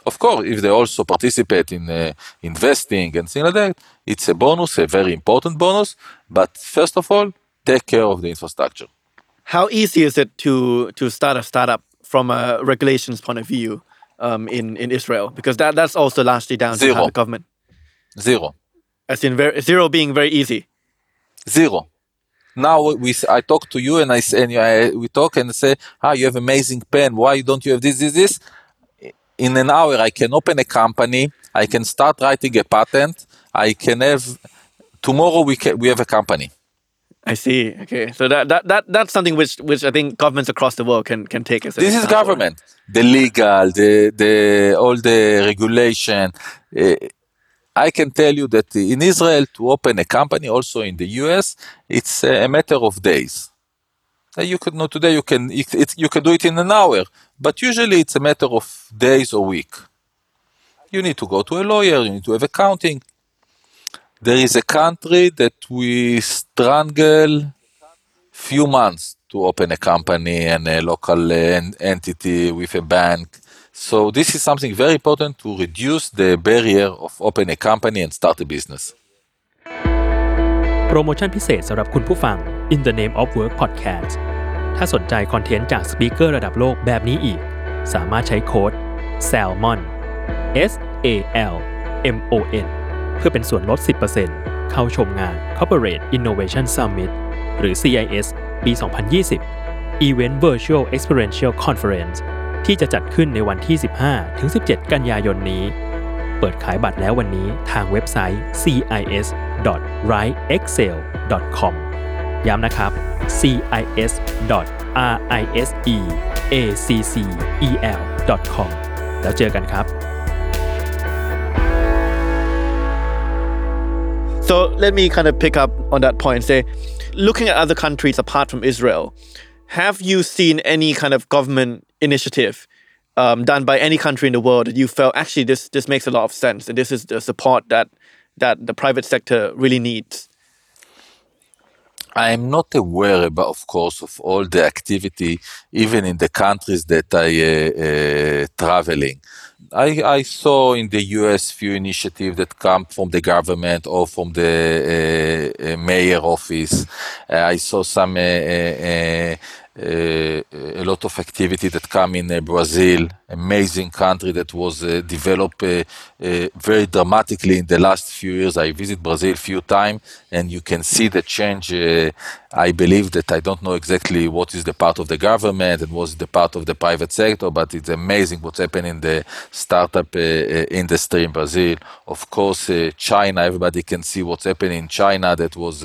Of course, if they also participate in uh, investing and things like that, it's a bonus, a very important bonus. But first of all, take care of the infrastructure. How easy is it to to start a startup from a regulations point of view um, in in Israel? Because that that's also largely down zero. to the government. Zero. As in very, zero being very easy. Zero now we I talk to you and I say and I, we talk and say ah you have amazing pen why don't you have this this this in an hour I can open a company I can start writing a patent I can have tomorrow we can we have a company I see. Okay, so that, that that that's something which which I think governments across the world can can take as. This is government, the legal, the the all the regulation. Uh, I can tell you that in Israel, to open a company, also in the US, it's a matter of days. You could know today you can it, you can do it in an hour, but usually it's a matter of days or week. You need to go to a lawyer, you need to have accounting. There is a country that we strangle few months to open a company and a local uh, entity with a bank so this is something very important to reduce the barrier of open a company and start a business. โปรโมชั่นพิเศษสำหรับคุณผู้ฟัง In the Name of Work Podcast ถ้าสนใจคอนเทนต์จากสปีกเกอร์ระดับโลกแบบนี้อีก สามารถใช้โค้ด SALMON S A L M O N เพื่อเป็นส่วนลด 10%เข้าชมงาน Corporate Innovation Summit หรือ CIS ปี 2020 Event Virtual Experiential Conference ที่จะจัดขึ้นในวันที่ 15-17 กันยายนนี้ เปิดขายบัตรแล้ววันนี้ทางเว็บไซต์ cis.writeexcel.com ย้ำนะครับ cis.riseaccel.com แล้วเจอกันครับ So let me kind of pick up on that point say, looking at other countries apart from Israel, have you seen any kind of government initiative um, done by any country in the world that you felt actually this this makes a lot of sense and this is the support that that the private sector really needs? I am not aware about, of course, of all the activity, even in the countries that I uh, uh, traveling. I, I, saw in the U.S. few initiatives that come from the government or from the uh, uh mayor office. Uh, I saw some uh, a lot of activity that come in Brazil, amazing country that was uh, developed uh, uh, very dramatically in the last few years. I visit Brazil a few times, and you can see the change. Uh, I believe that I don't know exactly what is the part of the government and what's the part of the private sector, but it's amazing what's happening in the startup industry in Brazil. Of course, China, everybody can see what's happening in China. That was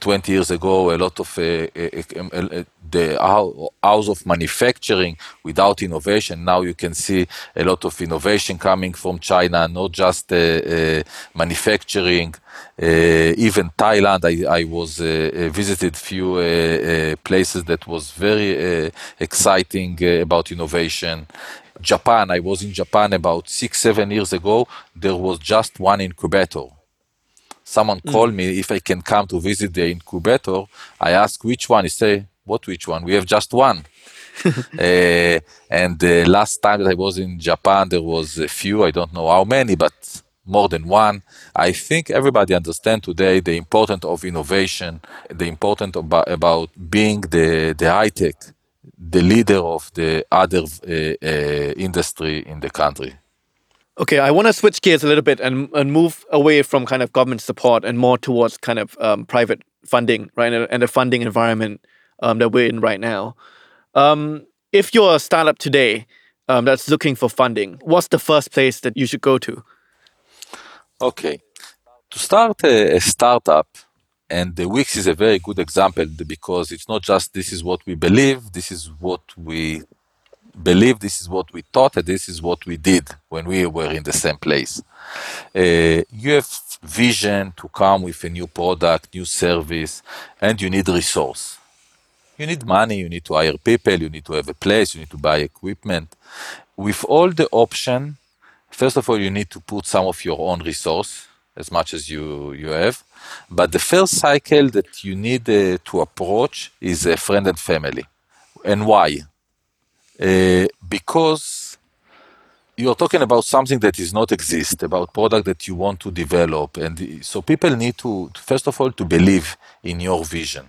20 years ago, a lot of um, the house of manufacturing without innovation. Now you can see a lot of innovation coming from China, not just uh, uh, manufacturing. Uh, even Thailand, I, I was uh, visited few uh, places that was very exciting about innovation. Japan, I was in Japan about six, seven years ago. There was just one incubator someone mm. called me if I can come to visit the incubator. I ask which one. He say, what which one? We have just one. Uh, and the last time that I was in Japan, there was a few. I don't know how many, but more than one. I think everybody understands today the importance of innovation, the importance about, about being the, the high tech, the leader of the other uh, uh, industry in the country. Okay, I want to switch gears a little bit and, and move away from kind of government support and more towards kind of um, private funding, right? And, and the funding environment um, that we're in right now. Um, if you're a startup today um, that's looking for funding, what's the first place that you should go to? Okay, to start a, a startup, and the Wix is a very good example because it's not just this is what we believe, this is what we believe, this is what we thought, and this is what we did when we were in the same place. Uh, you have vision to come with a new product, new service, and you need resource you need money, you need to hire people, you need to have a place, you need to buy equipment. With all the option, first of all, you need to put some of your own resource as much as you, you have. But the first cycle that you need uh, to approach is a friend and family. And why? Uh, because you're talking about something that is not exist, about product that you want to develop. And so people need to, first of all, to believe in your vision.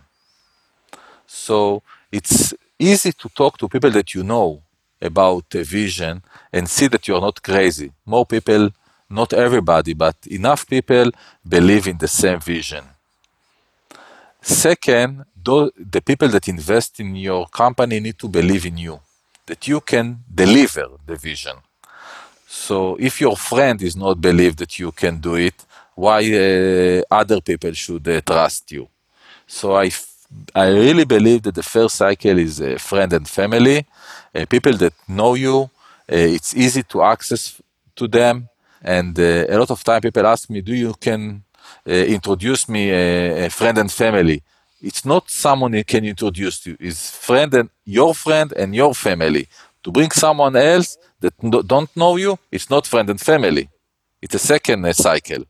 So it's easy to talk to people that you know about a vision and see that you're not crazy. More people, not everybody, but enough people believe in the same vision. Second, the people that invest in your company need to believe in you, that you can deliver the vision. So if your friend is not believe that you can do it, why uh, other people should uh, trust you? So I I really believe that the first cycle is a friend and family, uh, people that know you. Uh, it's easy to access to them, and uh, a lot of time people ask me, "Do you can uh, introduce me a, friend and family?" It's not someone you can introduce to. It's friend and your friend and your family. To bring someone else that don't know you, it's not friend and family. It's a second uh, cycle.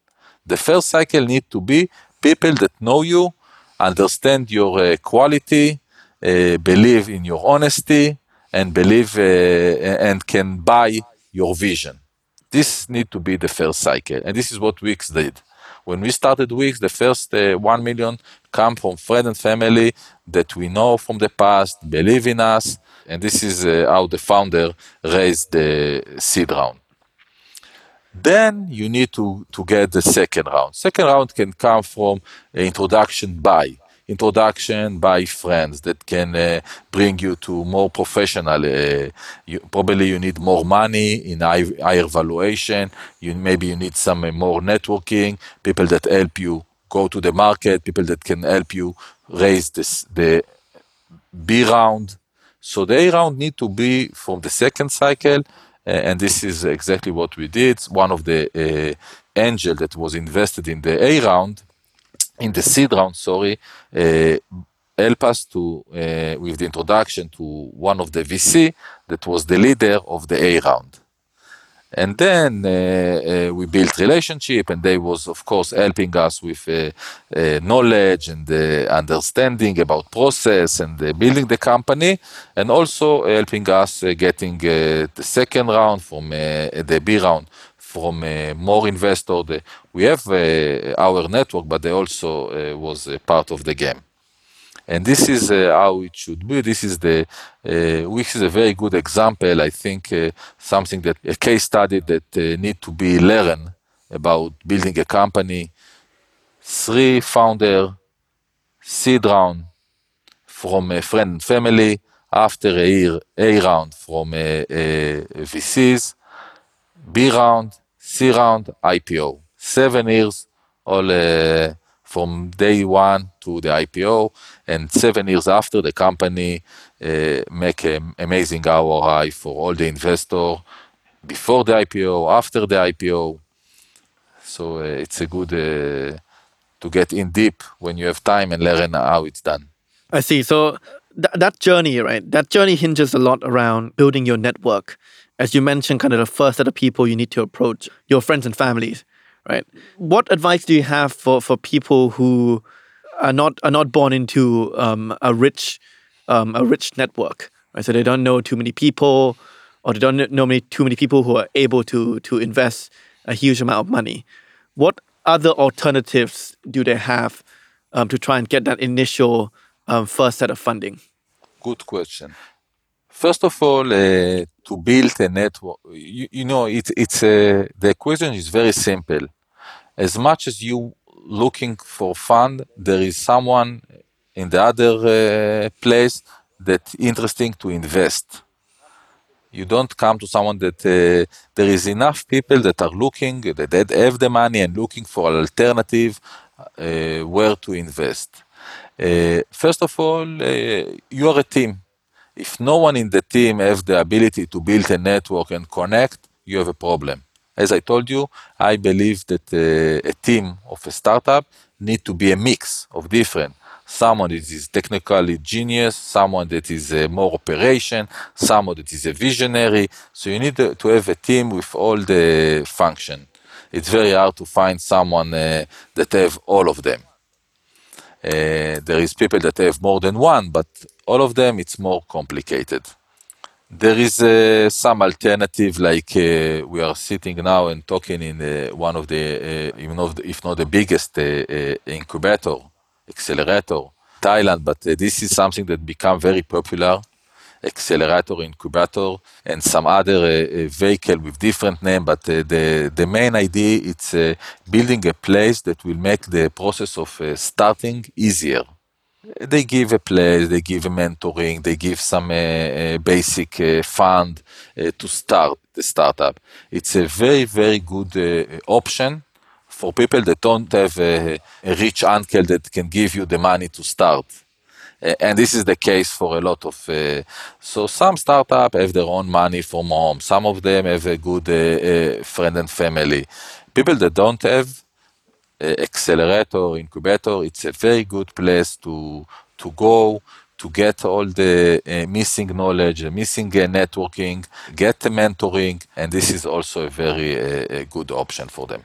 The first cycle need to be people that know you understand your uh, quality, uh, believe in your honesty, and believe uh, and can buy your vision. This need to be the first cycle, and this is what Wix did. When we started Wix, the first one million come from friends and family that we know from the past, believe in us, and this is how the founder raised the seed round. Then you need to, to get the second round. Second round can come from introduction by introduction by friends that can uh, bring you to more professional. Uh, you, probably you need more money in high, higher valuation. You maybe you need some uh, more networking. People that help you go to the market. People that can help you raise this, the B round. So the A round need to be from the second cycle uh, and this is exactly what we did. One of the angel that was invested in the A round, in the seed round, sorry, help us to with the introduction to one of the VC that was the leader of the A round and then uh, uh, we built relationship and they was of course helping us with uh, uh knowledge and uh, understanding about process and uh, building the company and also helping us getting the second round from the b round from more investor. We have our network but they also was part of the game and this is uh, how it should be. This is the uh, Wix is a very good example. I think uh, something that a case study that uh, need to be learned about building a company. Three founder, seed round from a friend and family. After a year, A round from uh, uh, VCs, B round, C round, IPO. Seven years, all from day one to the IPO, and seven years after the company uh, make an amazing ROI for all the investor before the IPO, after the IPO. So uh, it's a good uh, to get in deep when you have time and learn how it's done. I see. So th- that journey, right? That journey hinges a lot around building your network. As you mentioned, kind of the first set of people you need to approach your friends and families, right? What advice do you have for for people who are not are not born into um, a rich um, a rich network, right? So they don't know too many people, or they don't know many, too many people who are able to to invest a huge amount of money. What other alternatives do they have um, to try and get that initial um, first set of funding? Good question. First of all, uh, to build a network, you, you know, it, it's uh, the equation is very simple. As much as you looking for fund, there is someone in the other uh, place that interesting to invest. You don't come to someone that uh, there is enough people that are looking that, have the money and looking for an alternative uh, where to invest. Uh, first of all, you are a team. If no one in the team has the ability to build a network and connect, you have a problem. As I told you, I believe that uh, a team of a startup need to be a mix of different. Someone that is technically genius, someone that is uh, more operation, someone that is a visionary. So you need to, to have a team with all the function. It's very hard to find someone uh, that have all of them. Uh, there is people that have more than one, but all of them it's more complicated. There is uh, some alternative, like uh, we are sitting now and talking in uh, one of the, even uh, if not the biggest uh, uh, incubator, accelerator, Thailand. But this is something that become very popular, accelerator, incubator, and some other vehicle with different name. But the the main idea it's building a place that will make the process of starting easier they give a place, they give a mentoring, they give some uh, uh, basic uh, fund uh, to start the startup. It's a very, very good uh, option for people that don't have a, a, rich uncle that can give you the money to start. And this is the case for a lot of. Uh, so some startup have their own money from home. Some of them have a good friend and family. People that don't have, accelerator, incubator, it's a very good place to, to go, to get all the uh, missing knowledge, missing uh, networking, get the mentoring, and this is also a very uh, good option for them.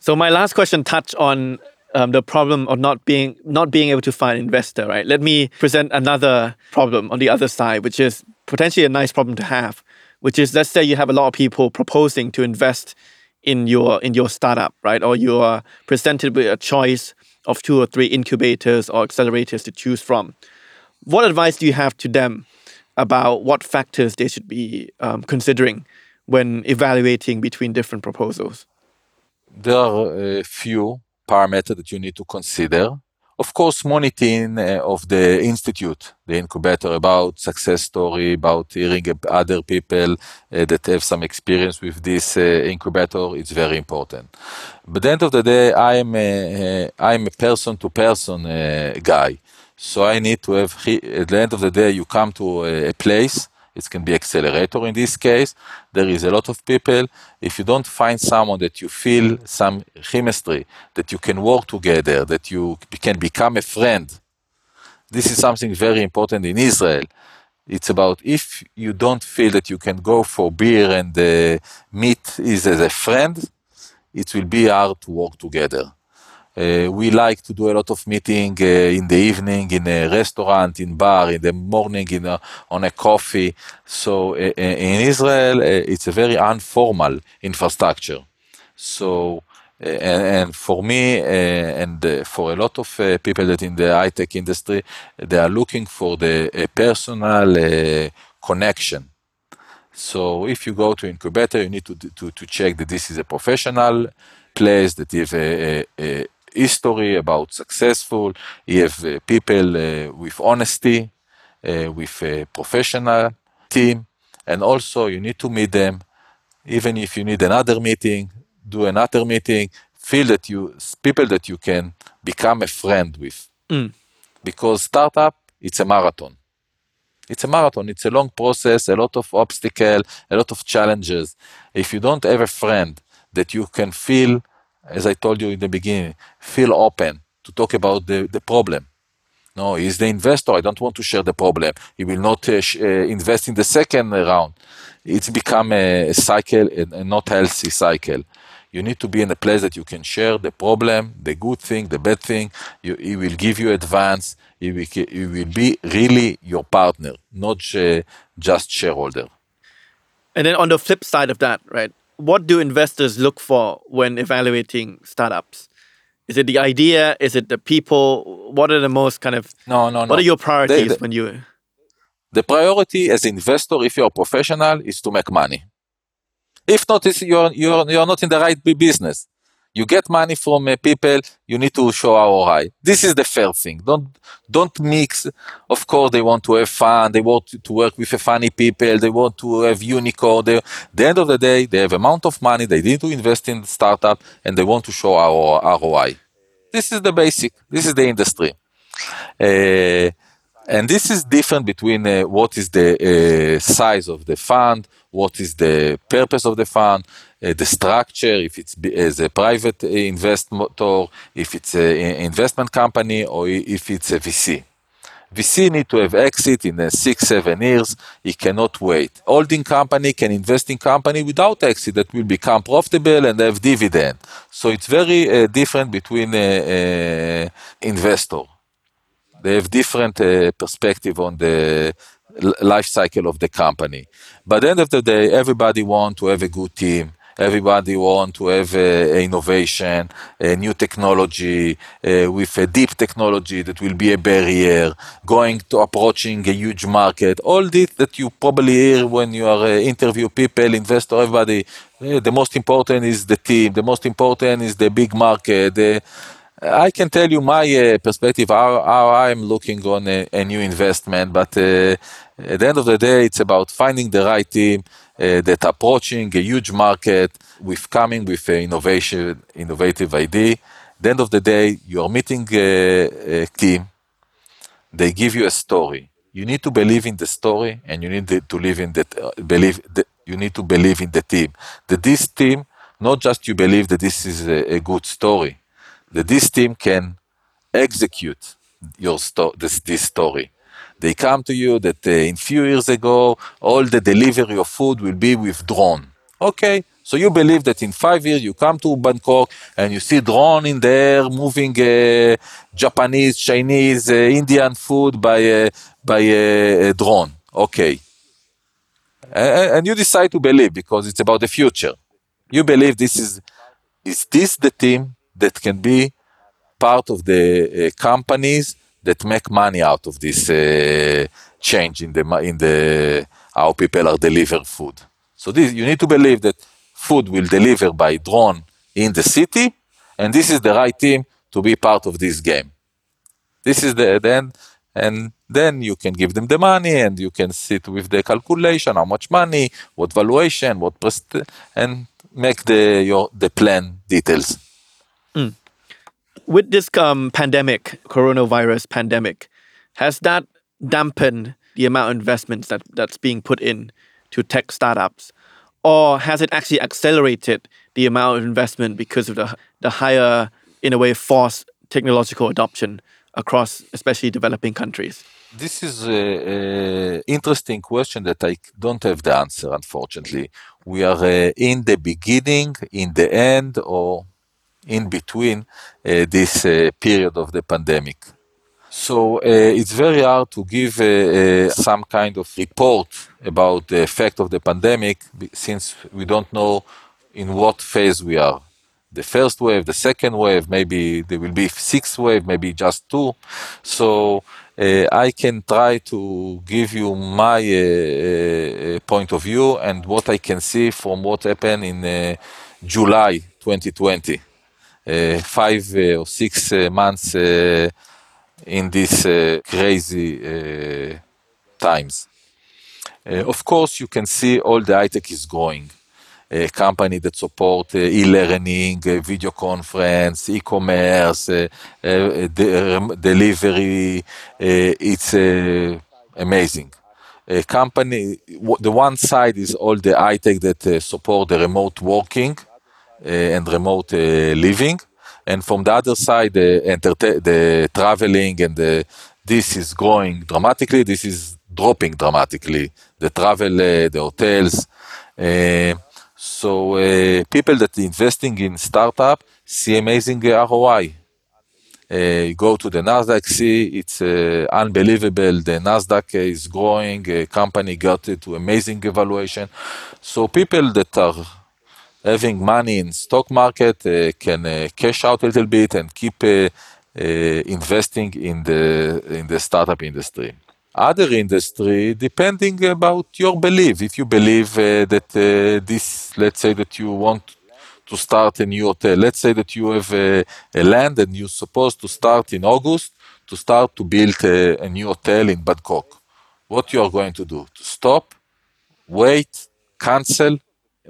So my last question touch on um, the problem of not being not being able to find investor. Right. Let me present another problem on the other side, which is potentially a nice problem to have. Which is, let's say you have a lot of people proposing to invest in your in your startup, right? Or you are presented with a choice of two or three incubators or accelerators to choose from. What advice do you have to them about what factors they should be um, considering when evaluating between different proposals? There are a few parameters that you need to consider of course, monitoring uh, of the institute, the incubator, about success story, about hearing other people uh, that have some experience with this uh, incubator, it's very important. But at the end of the day, I am a, I am a person-to-person guy. So I need to have, at the end of the day, you come to a place it can be accelerator in this case. There is a lot of people. If you don't find someone that you feel some chemistry, that you can work together, that you can become a friend, this is something very important in Israel. It's about if you don't feel that you can go for beer and uh, meet is as a friend, it will be hard to work together. Uh, we like to do a lot of meeting uh, in the evening in a restaurant, in bar, in the morning in a, on a coffee. So uh, in Israel, it's a very informal infrastructure. So and, and, for me uh, and uh, for a lot of uh, people that in the high tech industry, they are looking for the personal connection. So if you go to incubator, you need to, to, to check that this is a professional place, that you have a, a, history, about successful. You have uh, people uh, with honesty, uh, with a professional team, and also you need to meet them. Even if you need another meeting, do another meeting, feel that you people that you can become a friend with. Mm. Because startup, it's a marathon. It's a marathon. It's a long process, a lot of obstacle, a lot of challenges. If you don't have a friend that you can feel, as I told you in the beginning, feel open to talk about the, the problem. No, he's the investor. I don't want to share the problem. He will not uh, sh- uh, invest in the second round. It's become a, a cycle, a, a not healthy cycle. You need to be in a place that you can share the problem, the good thing, the bad thing. You, he will give you advance. He will, he will be really your partner, not uh, just shareholder. And then on the flip side of that, right? What do investors look for when evaluating startups? Is it the idea? Is it the people? What are the most kind of No, no, no. what are your priorities when you the priority as investor, if you're a professional, is to make money. If not, you're, you're, you're not in the right business. You get money from uh, people, you need to show ROI. This is the fair thing. Don't, don't mix. Of course, they want to have fun. They want to work with a funny people. They want to have unicorn. They, the end of the day, they have amount of money. They need to invest in the startup and they want to show our ROI. This is the basic. This is the industry. Uh, and this is different between uh, what is the uh, size of the fund, what is the purpose of the fund, uh, the structure, if it's as a private investor, if it's an investment company, or if it's a VC. VC need to have exit in uh, six, seven years. It cannot wait. Holding company can invest in company without exit that will become profitable and have dividend. So it's very uh, different between uh, investor they have different uh, perspective on the life cycle of the company. But at the end of the day, everybody want to have a good team. Everybody want to have uh, innovation, a new technology uh, with a deep technology that will be a barrier, going to approaching a huge market. All this that you probably hear when you are uh, interview people, investor, everybody. uh, the most important is the team. The most important is the big market. The, I can tell you my uh, perspective, how, how I'm looking on a, a new investment, but uh, at the end of the day, it's about finding the right team uh, that approaching a huge market with coming with an innovation, innovative idea. At the end of the day, you are meeting a, a team. They give you a story. You need to believe in the story, and you need to live in that. Uh, believe that you need to believe in the team. That this team, not just you believe that this is a, a good story, that this team can execute your sto- this, this story. They come to you that uh, in few years ago, all the delivery of food will be with drone. Okay, so you believe that in five years you come to Bangkok and you see drone in the air moving uh, Japanese, Chinese, uh, Indian food by uh, by a, a drone. Okay, and you decide to believe because it's about the future. You believe this is is this the team that can be part of the uh, companies that make money out of this uh, change in the in the how people are deliver food. So this you need to believe that food will deliver by drone in the city, and this is the right team to be part of this game. This is the then and then you can give them the money and you can sit with the calculation how much money what valuation what and make the your the plan details with this um, pandemic, coronavirus pandemic, has that dampened the amount of investments that, that's being put in to tech startups? Or has it actually accelerated the amount of investment because of the, the higher, in a way, forced technological adoption across, especially developing countries? This is an interesting question that I don't have the answer, unfortunately. We are uh, in the beginning, in the end, or in between uh, this uh, period of the pandemic. So uh, it's very hard to give some kind of report about the effect of the pandemic since we don't know in what phase we are. The first wave, the second wave, maybe there will be sixth wave, maybe just two. So uh, I can try to give you my uh, point of view and what I can see from what happened in uh, July 2020 uh, Eh, five uh, or six uh, months in these crazy times. Of course, you can see all the high tech is growing. a company that support e-learning, video conference, e-commerce, de- delivery. it's amazing. A company, the one side is all the high tech that support the remote working and remote living, and from the other side, the, the traveling and the, this is growing dramatically. This is dropping dramatically. The travel, uh, the hotels. Uh, so uh, people that investing in startup see amazing ROI. Uh, go to the Nasdaq, see it's uh, unbelievable. The Nasdaq is growing. A company got to amazing evaluation. So people that are having money in stock market uh, can uh, cash out a little bit and keep uh, investing in the in the startup industry. Other industry depending about your belief if you believe that this let's say that you want to start a new hotel let's say that you have a, a land and you're supposed to start in august to start to build a, a new hotel in bangkok. What you are going to do? To stop wait cancel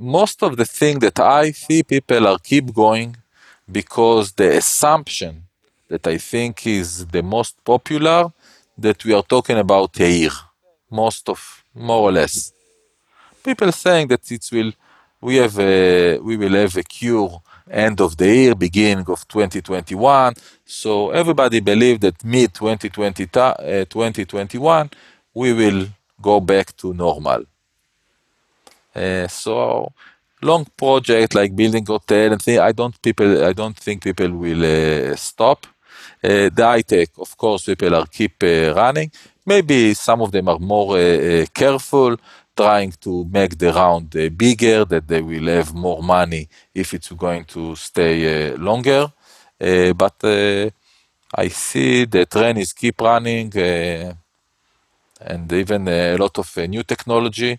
most of the thing that I see people are keep going because the assumption that I think is the most popular that we are talking about a most of more or less. People saying that it will we have a, we will have a cure end of the year, beginning of 2021. So everybody believe that mid 2020, uh, 2021 we will go back to normal. Uh, so long project like building hotel and thing, I don't people I don't think people will uh, stop. Uh, the high tech, of course, people are keep uh, running. Maybe some of them are more uh, careful, trying to make the round bigger, that they will have more money if it's going to stay longer. but I see the train is keep running and even a lot of uh, new technology.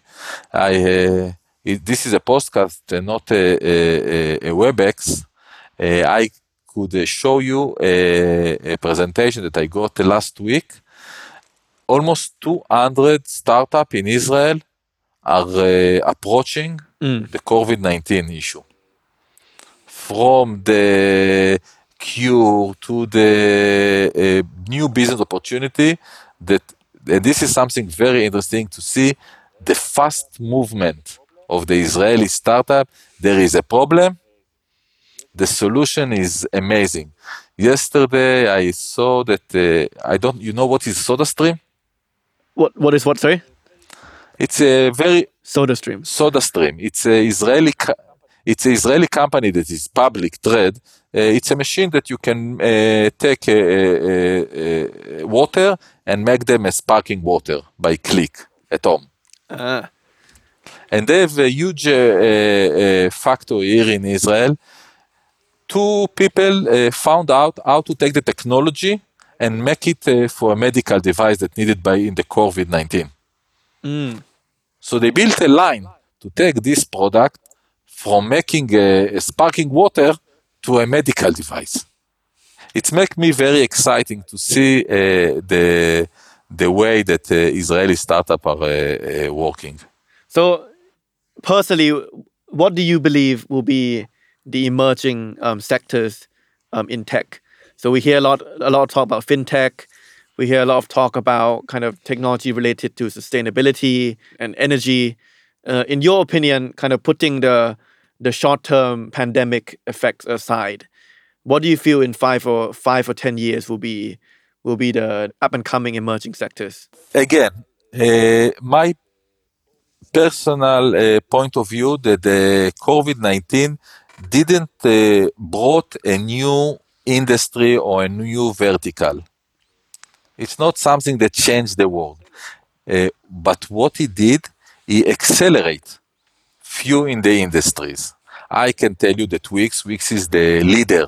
I uh, it, this is a podcast, uh, not a, a, a WebEx. I could show you a, a, presentation that I got last week. Almost 200 startups in Israel are approaching mm. the COVID-19 issue. From the cure to the new business opportunity that this is something very interesting to see the fast movement of the Israeli startup. There is a problem. The solution is amazing. Yesterday, I saw that uh, I don't. You know what is SodaStream? What What is what? Sorry. It's a very SodaStream. SodaStream. It's a Israeli. It's an Israeli company that is public trade. Uh, it's a machine that you can uh, take water and make them as sparkling water by click at home. Uh. And they have a huge uh, uh, factory here in Israel. Two people uh, found out how to take the technology and make it uh, for a medical device that needed by in the COVID-19. Mm. So they built a line to take this product from making a, a sparkling water to a medical device it makes me very exciting to see uh, the the way that uh, Israeli startups are uh, working. So, personally, what do you believe will be the emerging um, sectors um, in tech? So we hear a lot a lot of talk about fintech. We hear a lot of talk about kind of technology related to sustainability and energy. Uh, in your opinion, kind of putting the the short term pandemic effects aside, what do you feel in five or five or ten years will be will be the up and coming emerging sectors? Again, uh, my personal uh, point of view that the COVID nineteen didn't uh, brought a new industry or a new vertical. It's not something that changed the world, uh, but what he did, he accelerate few in the industries. I can tell you that Wix, Wix is the leader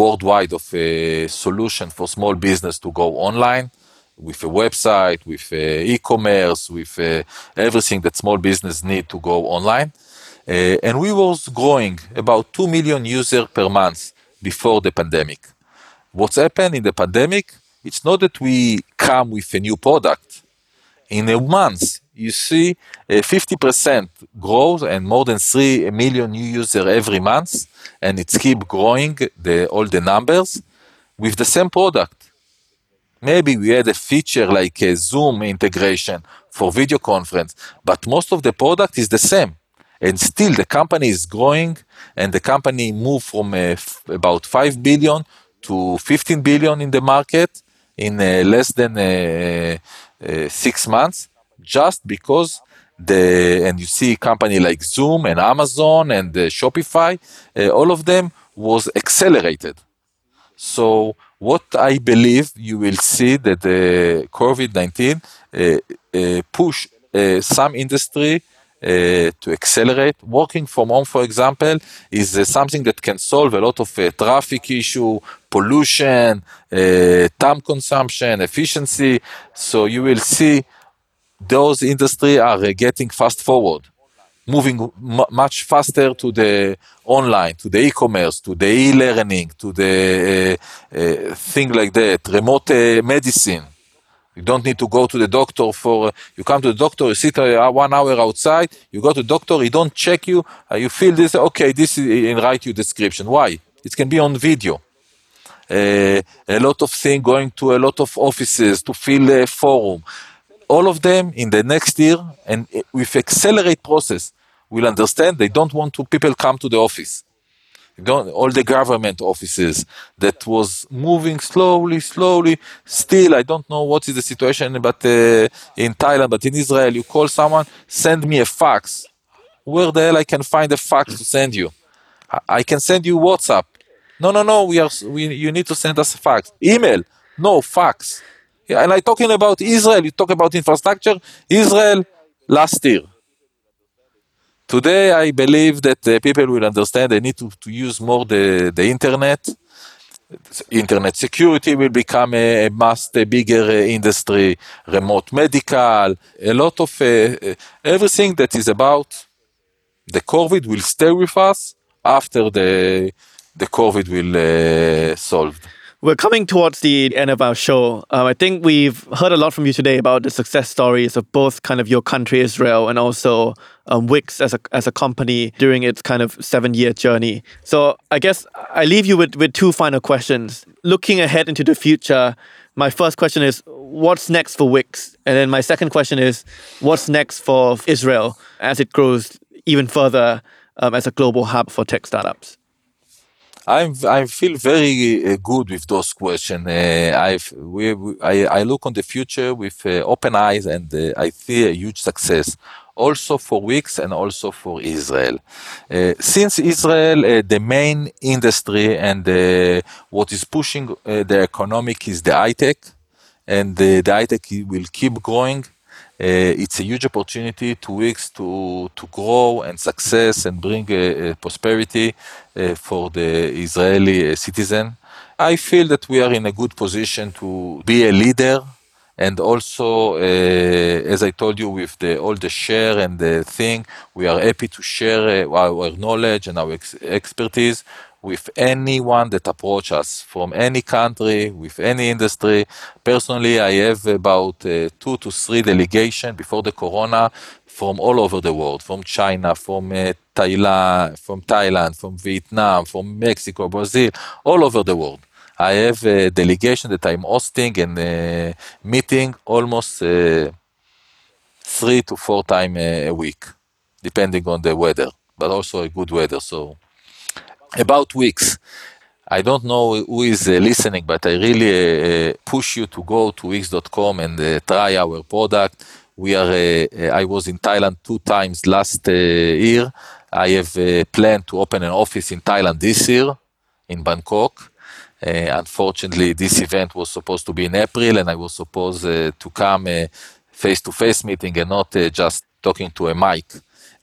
worldwide of a solution for small business to go online with a website, with uh, e-commerce, with uh, everything that small business need to go online. Uh, and we was growing about 2 million users per month before the pandemic. What's happened in the pandemic? It's not that we come with a new product. In a month, you see a 50% growth and more than 3 million new users every month, and it's keep growing the, all the numbers with the same product. Maybe we had a feature like a Zoom integration for video conference, but most of the product is the same. And still the company is growing and the company moved from uh, f- about 5 billion to 15 billion in the market in uh, less than uh, uh, six months just because the and you see a company like zoom and amazon and uh, shopify uh, all of them was accelerated so what i believe you will see that the covid-19 uh, uh, push uh, some industry uh, to accelerate. Working from home, for example, is uh, something that can solve a lot of uh, traffic issue, pollution, uh, time consumption, efficiency. So you will see those industry are uh, getting fast forward, moving much faster to the online, to the e-commerce, to the e-learning, to the uh, uh, thing like that, remote uh, medicine. You don't need to go to the doctor for. You come to the doctor, you sit one hour outside. You go to doctor, he don't check you. You feel this. Okay, this is and write you description. Why? It can be on video. Uh, a lot of thing going to a lot of offices to fill a forum. All of them in the next year and with accelerate process will understand they don't want to people come to the office don't, all the government offices that was moving slowly, slowly. Still, I don't know what is the situation, but uh, in Thailand, but in Israel, you call someone, send me a fax. Where the hell I can find a fax to send you? I, I can send you WhatsApp. No, no, no. We are. We, you need to send us a fax. Email. No fax. And I talking about Israel. You talk about infrastructure. Israel last year. Today, I believe that uh, people will understand they need to, to use more the, the internet. Internet security will become a, a must, a bigger uh, industry, remote medical, a lot of uh, uh, everything that is about the COVID will stay with us after the, the COVID will uh, solved. We're coming towards the end of our show. Um, I think we've heard a lot from you today about the success stories of both kind of your country, Israel, and also um, Wix as a, as a company during its kind of seven year journey. So I guess I leave you with, with two final questions. Looking ahead into the future, my first question is what's next for Wix? And then my second question is what's next for Israel as it grows even further um, as a global hub for tech startups? I'm, I feel very uh, good with those questions. Uh, I've, we, I, I look on the future with uh, open eyes and uh, I see a huge success also for Wix and also for Israel. Uh, since Israel, uh, the main industry and what is pushing the economic is the high tech and the high tech will keep growing. Uh, it's a huge opportunity to to, to grow and success and bring uh, prosperity uh, for the Israeli citizen. I feel that we are in a good position to be a leader and also uh, as i told you with the all the share and the thing we are happy to share uh, our knowledge and our ex- expertise with anyone that approach us from any country, with any industry. Personally, I have about uh, two to three delegation before the corona from all over the world, from China, from uh, Thailand, from Thailand, from Vietnam, from Mexico, Brazil, all over the world. I have a delegation that I'm hosting and uh, meeting almost uh, three to four times a week, depending on the weather, but also a good weather. So about Wix. I don't know who is uh, listening, but I really uh, uh push you to go to Wix.com and uh, try our product. We are. Uh, uh, I was in Thailand two times last year. I have a plan to open an office in Thailand this year, in Bangkok. unfortunately, this event was supposed to be in April, and I was supposed to come face-to-face meeting and not just talking to a mic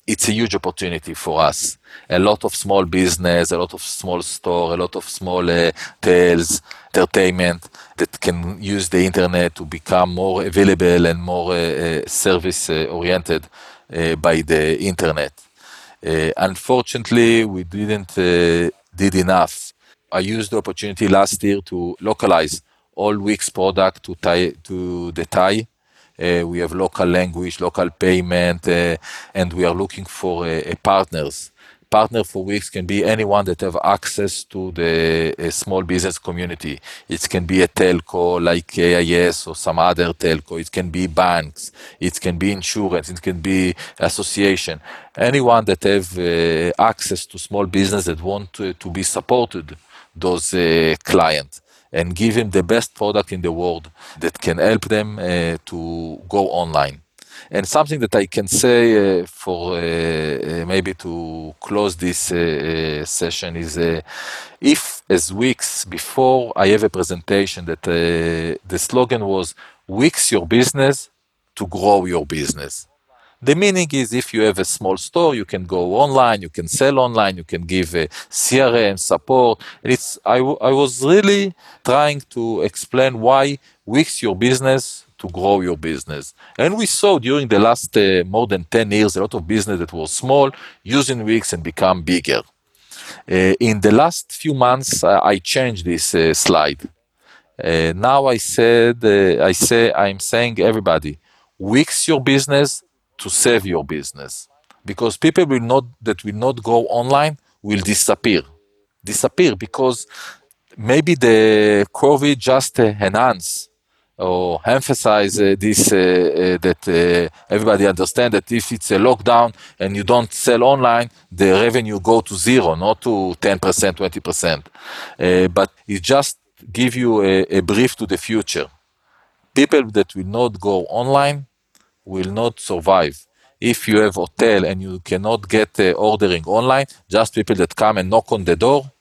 it's a huge opportunity for us. A lot of small business, a lot of small store, a lot of small uh, tales, entertainment that can use the internet to become more available and more uh, uh service uh, oriented uh, by the internet. Uh, unfortunately, we didn't did enough. I used the opportunity last year to localize all Wix product to Thai, to the Thai we have local language, local payment, uh, and we are looking for uh, partners partner for Wix can be anyone that have access to the small business community. It can be a telco like AIS or some other telco. It can be banks. It can be insurance. It can be association. Anyone that have uh, access to small business that want to, be supported, those uh, clients and give them the best product in the world that can help them uh, to go online. And something that I can say uh, for uh, uh maybe to close this uh, uh, session is if, as weeks before I have a presentation, that the slogan was Wix your business to grow your business. The meaning is if you have a small store, you can go online, you can sell online, you can give a CRM support. And it's I, I was really trying to explain why Wix your business to grow your business. And we saw during the last uh, more than 10 years a lot of business that was small using Wix and become bigger. Uh, in the last few months, uh, I changed this uh, slide. Uh, now I said, uh, I say, I'm saying everybody, Wix your business to save your business, because people will not that will not go online will disappear, disappear because maybe the COVID just enhance or emphasize uh, this uh, uh, that uh, everybody understand that if it's a lockdown and you don't sell online, the revenue go to zero, not to 10%, 20%. Uh, but it just give you a, a, brief to the future. People that will not go online will not survive. If you have hotel and you cannot get uh, ordering online, just people that come and knock on the door,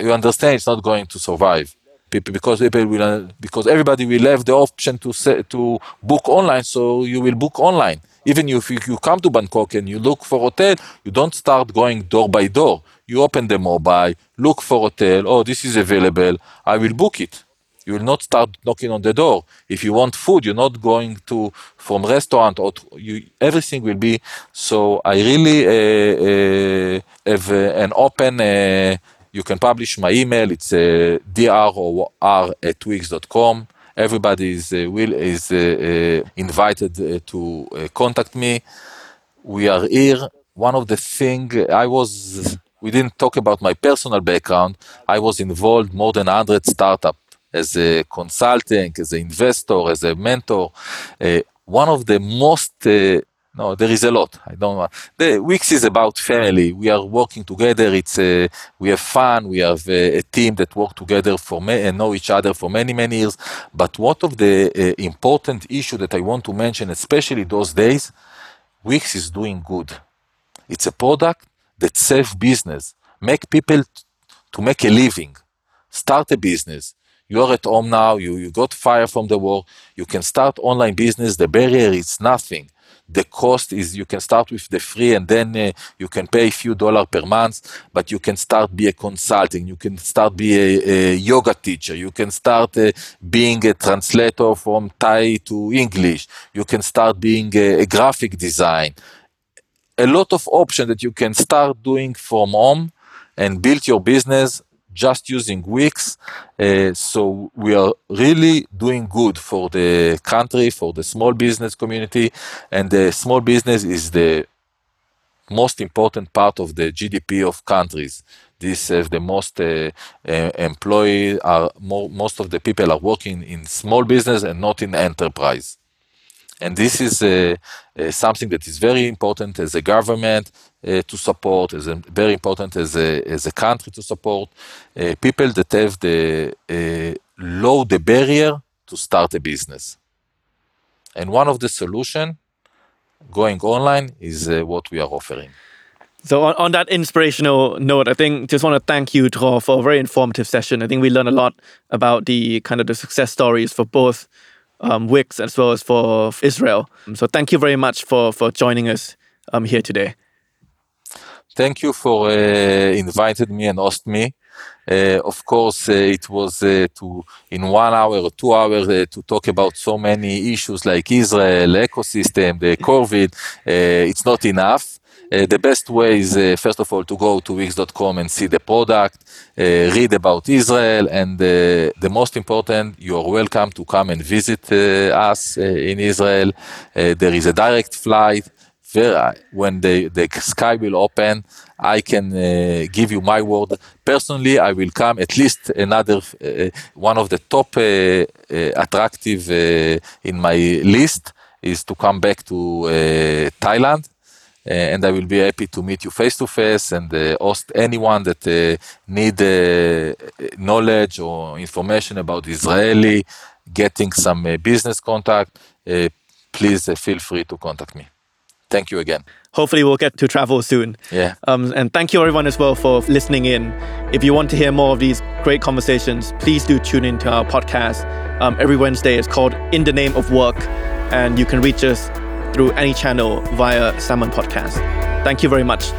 you understand it's not going to survive. People because people will because everybody will have the option to say, to book online so you will book online. Even if you come to bangkok and you look for hotel you don't start going door by door. You open the mobile look for hotel oh this is available i will book it you will not start knocking on the door if you want food you're not going to from restaurant or you, everything will be so i really uh, uh, have uh, an open uh, you can publish my email. It's uh, dror at wix.com. Everybody is uh, will is invited to contact me. We are here. One of the thing I was we didn't talk about my personal background. I was involved more than 100 startup as a consultant, as an investor, as a mentor. one of the most no, there is a lot. I don't know. The Wix is about family. We are working together. It's uh, we have fun. We have a, a team that work together for and know each other for many many years. But one of the uh, important issue that I want to mention, especially those days, Wix is doing good. It's a product that save business, make people t- to make a living, start a business. You are at home now. You you got fired from the work. You can start online business. The barrier is nothing the cost is you can start with the free and then uh, you can pay a few dollars per month but you can start be a consulting you can start be a, a yoga teacher you can start uh, being a translator from thai to english you can start being a, a graphic design a lot of options that you can start doing from home and build your business just using Wix. Uh, so we are really doing good for the country, for the small business community, and the small business is the most important part of the GDP of countries. This is the most uh, uh, employee are more, most of the people are working in small business and not in enterprise. And this is uh, uh, something that is very important as a government uh, to support, as very important as a, as a country to support uh, people that have the uh, low the barrier to start a business. And one of the solution going online is uh, what we are offering. So on, on that inspirational note, I think just want to thank you, Dror, for a very informative session. I think we learned a lot about the kind of the success stories for both um, Wix as well as for Israel. So thank you very much for for joining us um, here today. Thank you for uh, inviting me and asked me. Uh, of course, uh, it was uh, to in one hour or two hours uh, to talk about so many issues like Israel ecosystem, the COVID. Uh, it's not enough. Uh, the best way is, first of all, to go to wix.com and see the product, read about Israel, and the most important, you are welcome to come and visit us in Israel. There is a direct flight. When the, the sky will open, I can uh, give you my word. Personally, I will come at least another uh, one of the top uh, uh, attractive uh, in my list is to come back to uh, Thailand. Uh, and I will be happy to meet you face to face and uh, host anyone that uh, need uh, knowledge or information about Israeli, getting some uh, business contact. Uh, please uh, feel free to contact me. Thank you again. Hopefully, we'll get to travel soon. Yeah. Um, and thank you everyone as well for listening in. If you want to hear more of these great conversations, please do tune into our podcast. Um, every Wednesday it's called In the Name of Work, and you can reach us through any channel via Salmon Podcast. Thank you very much.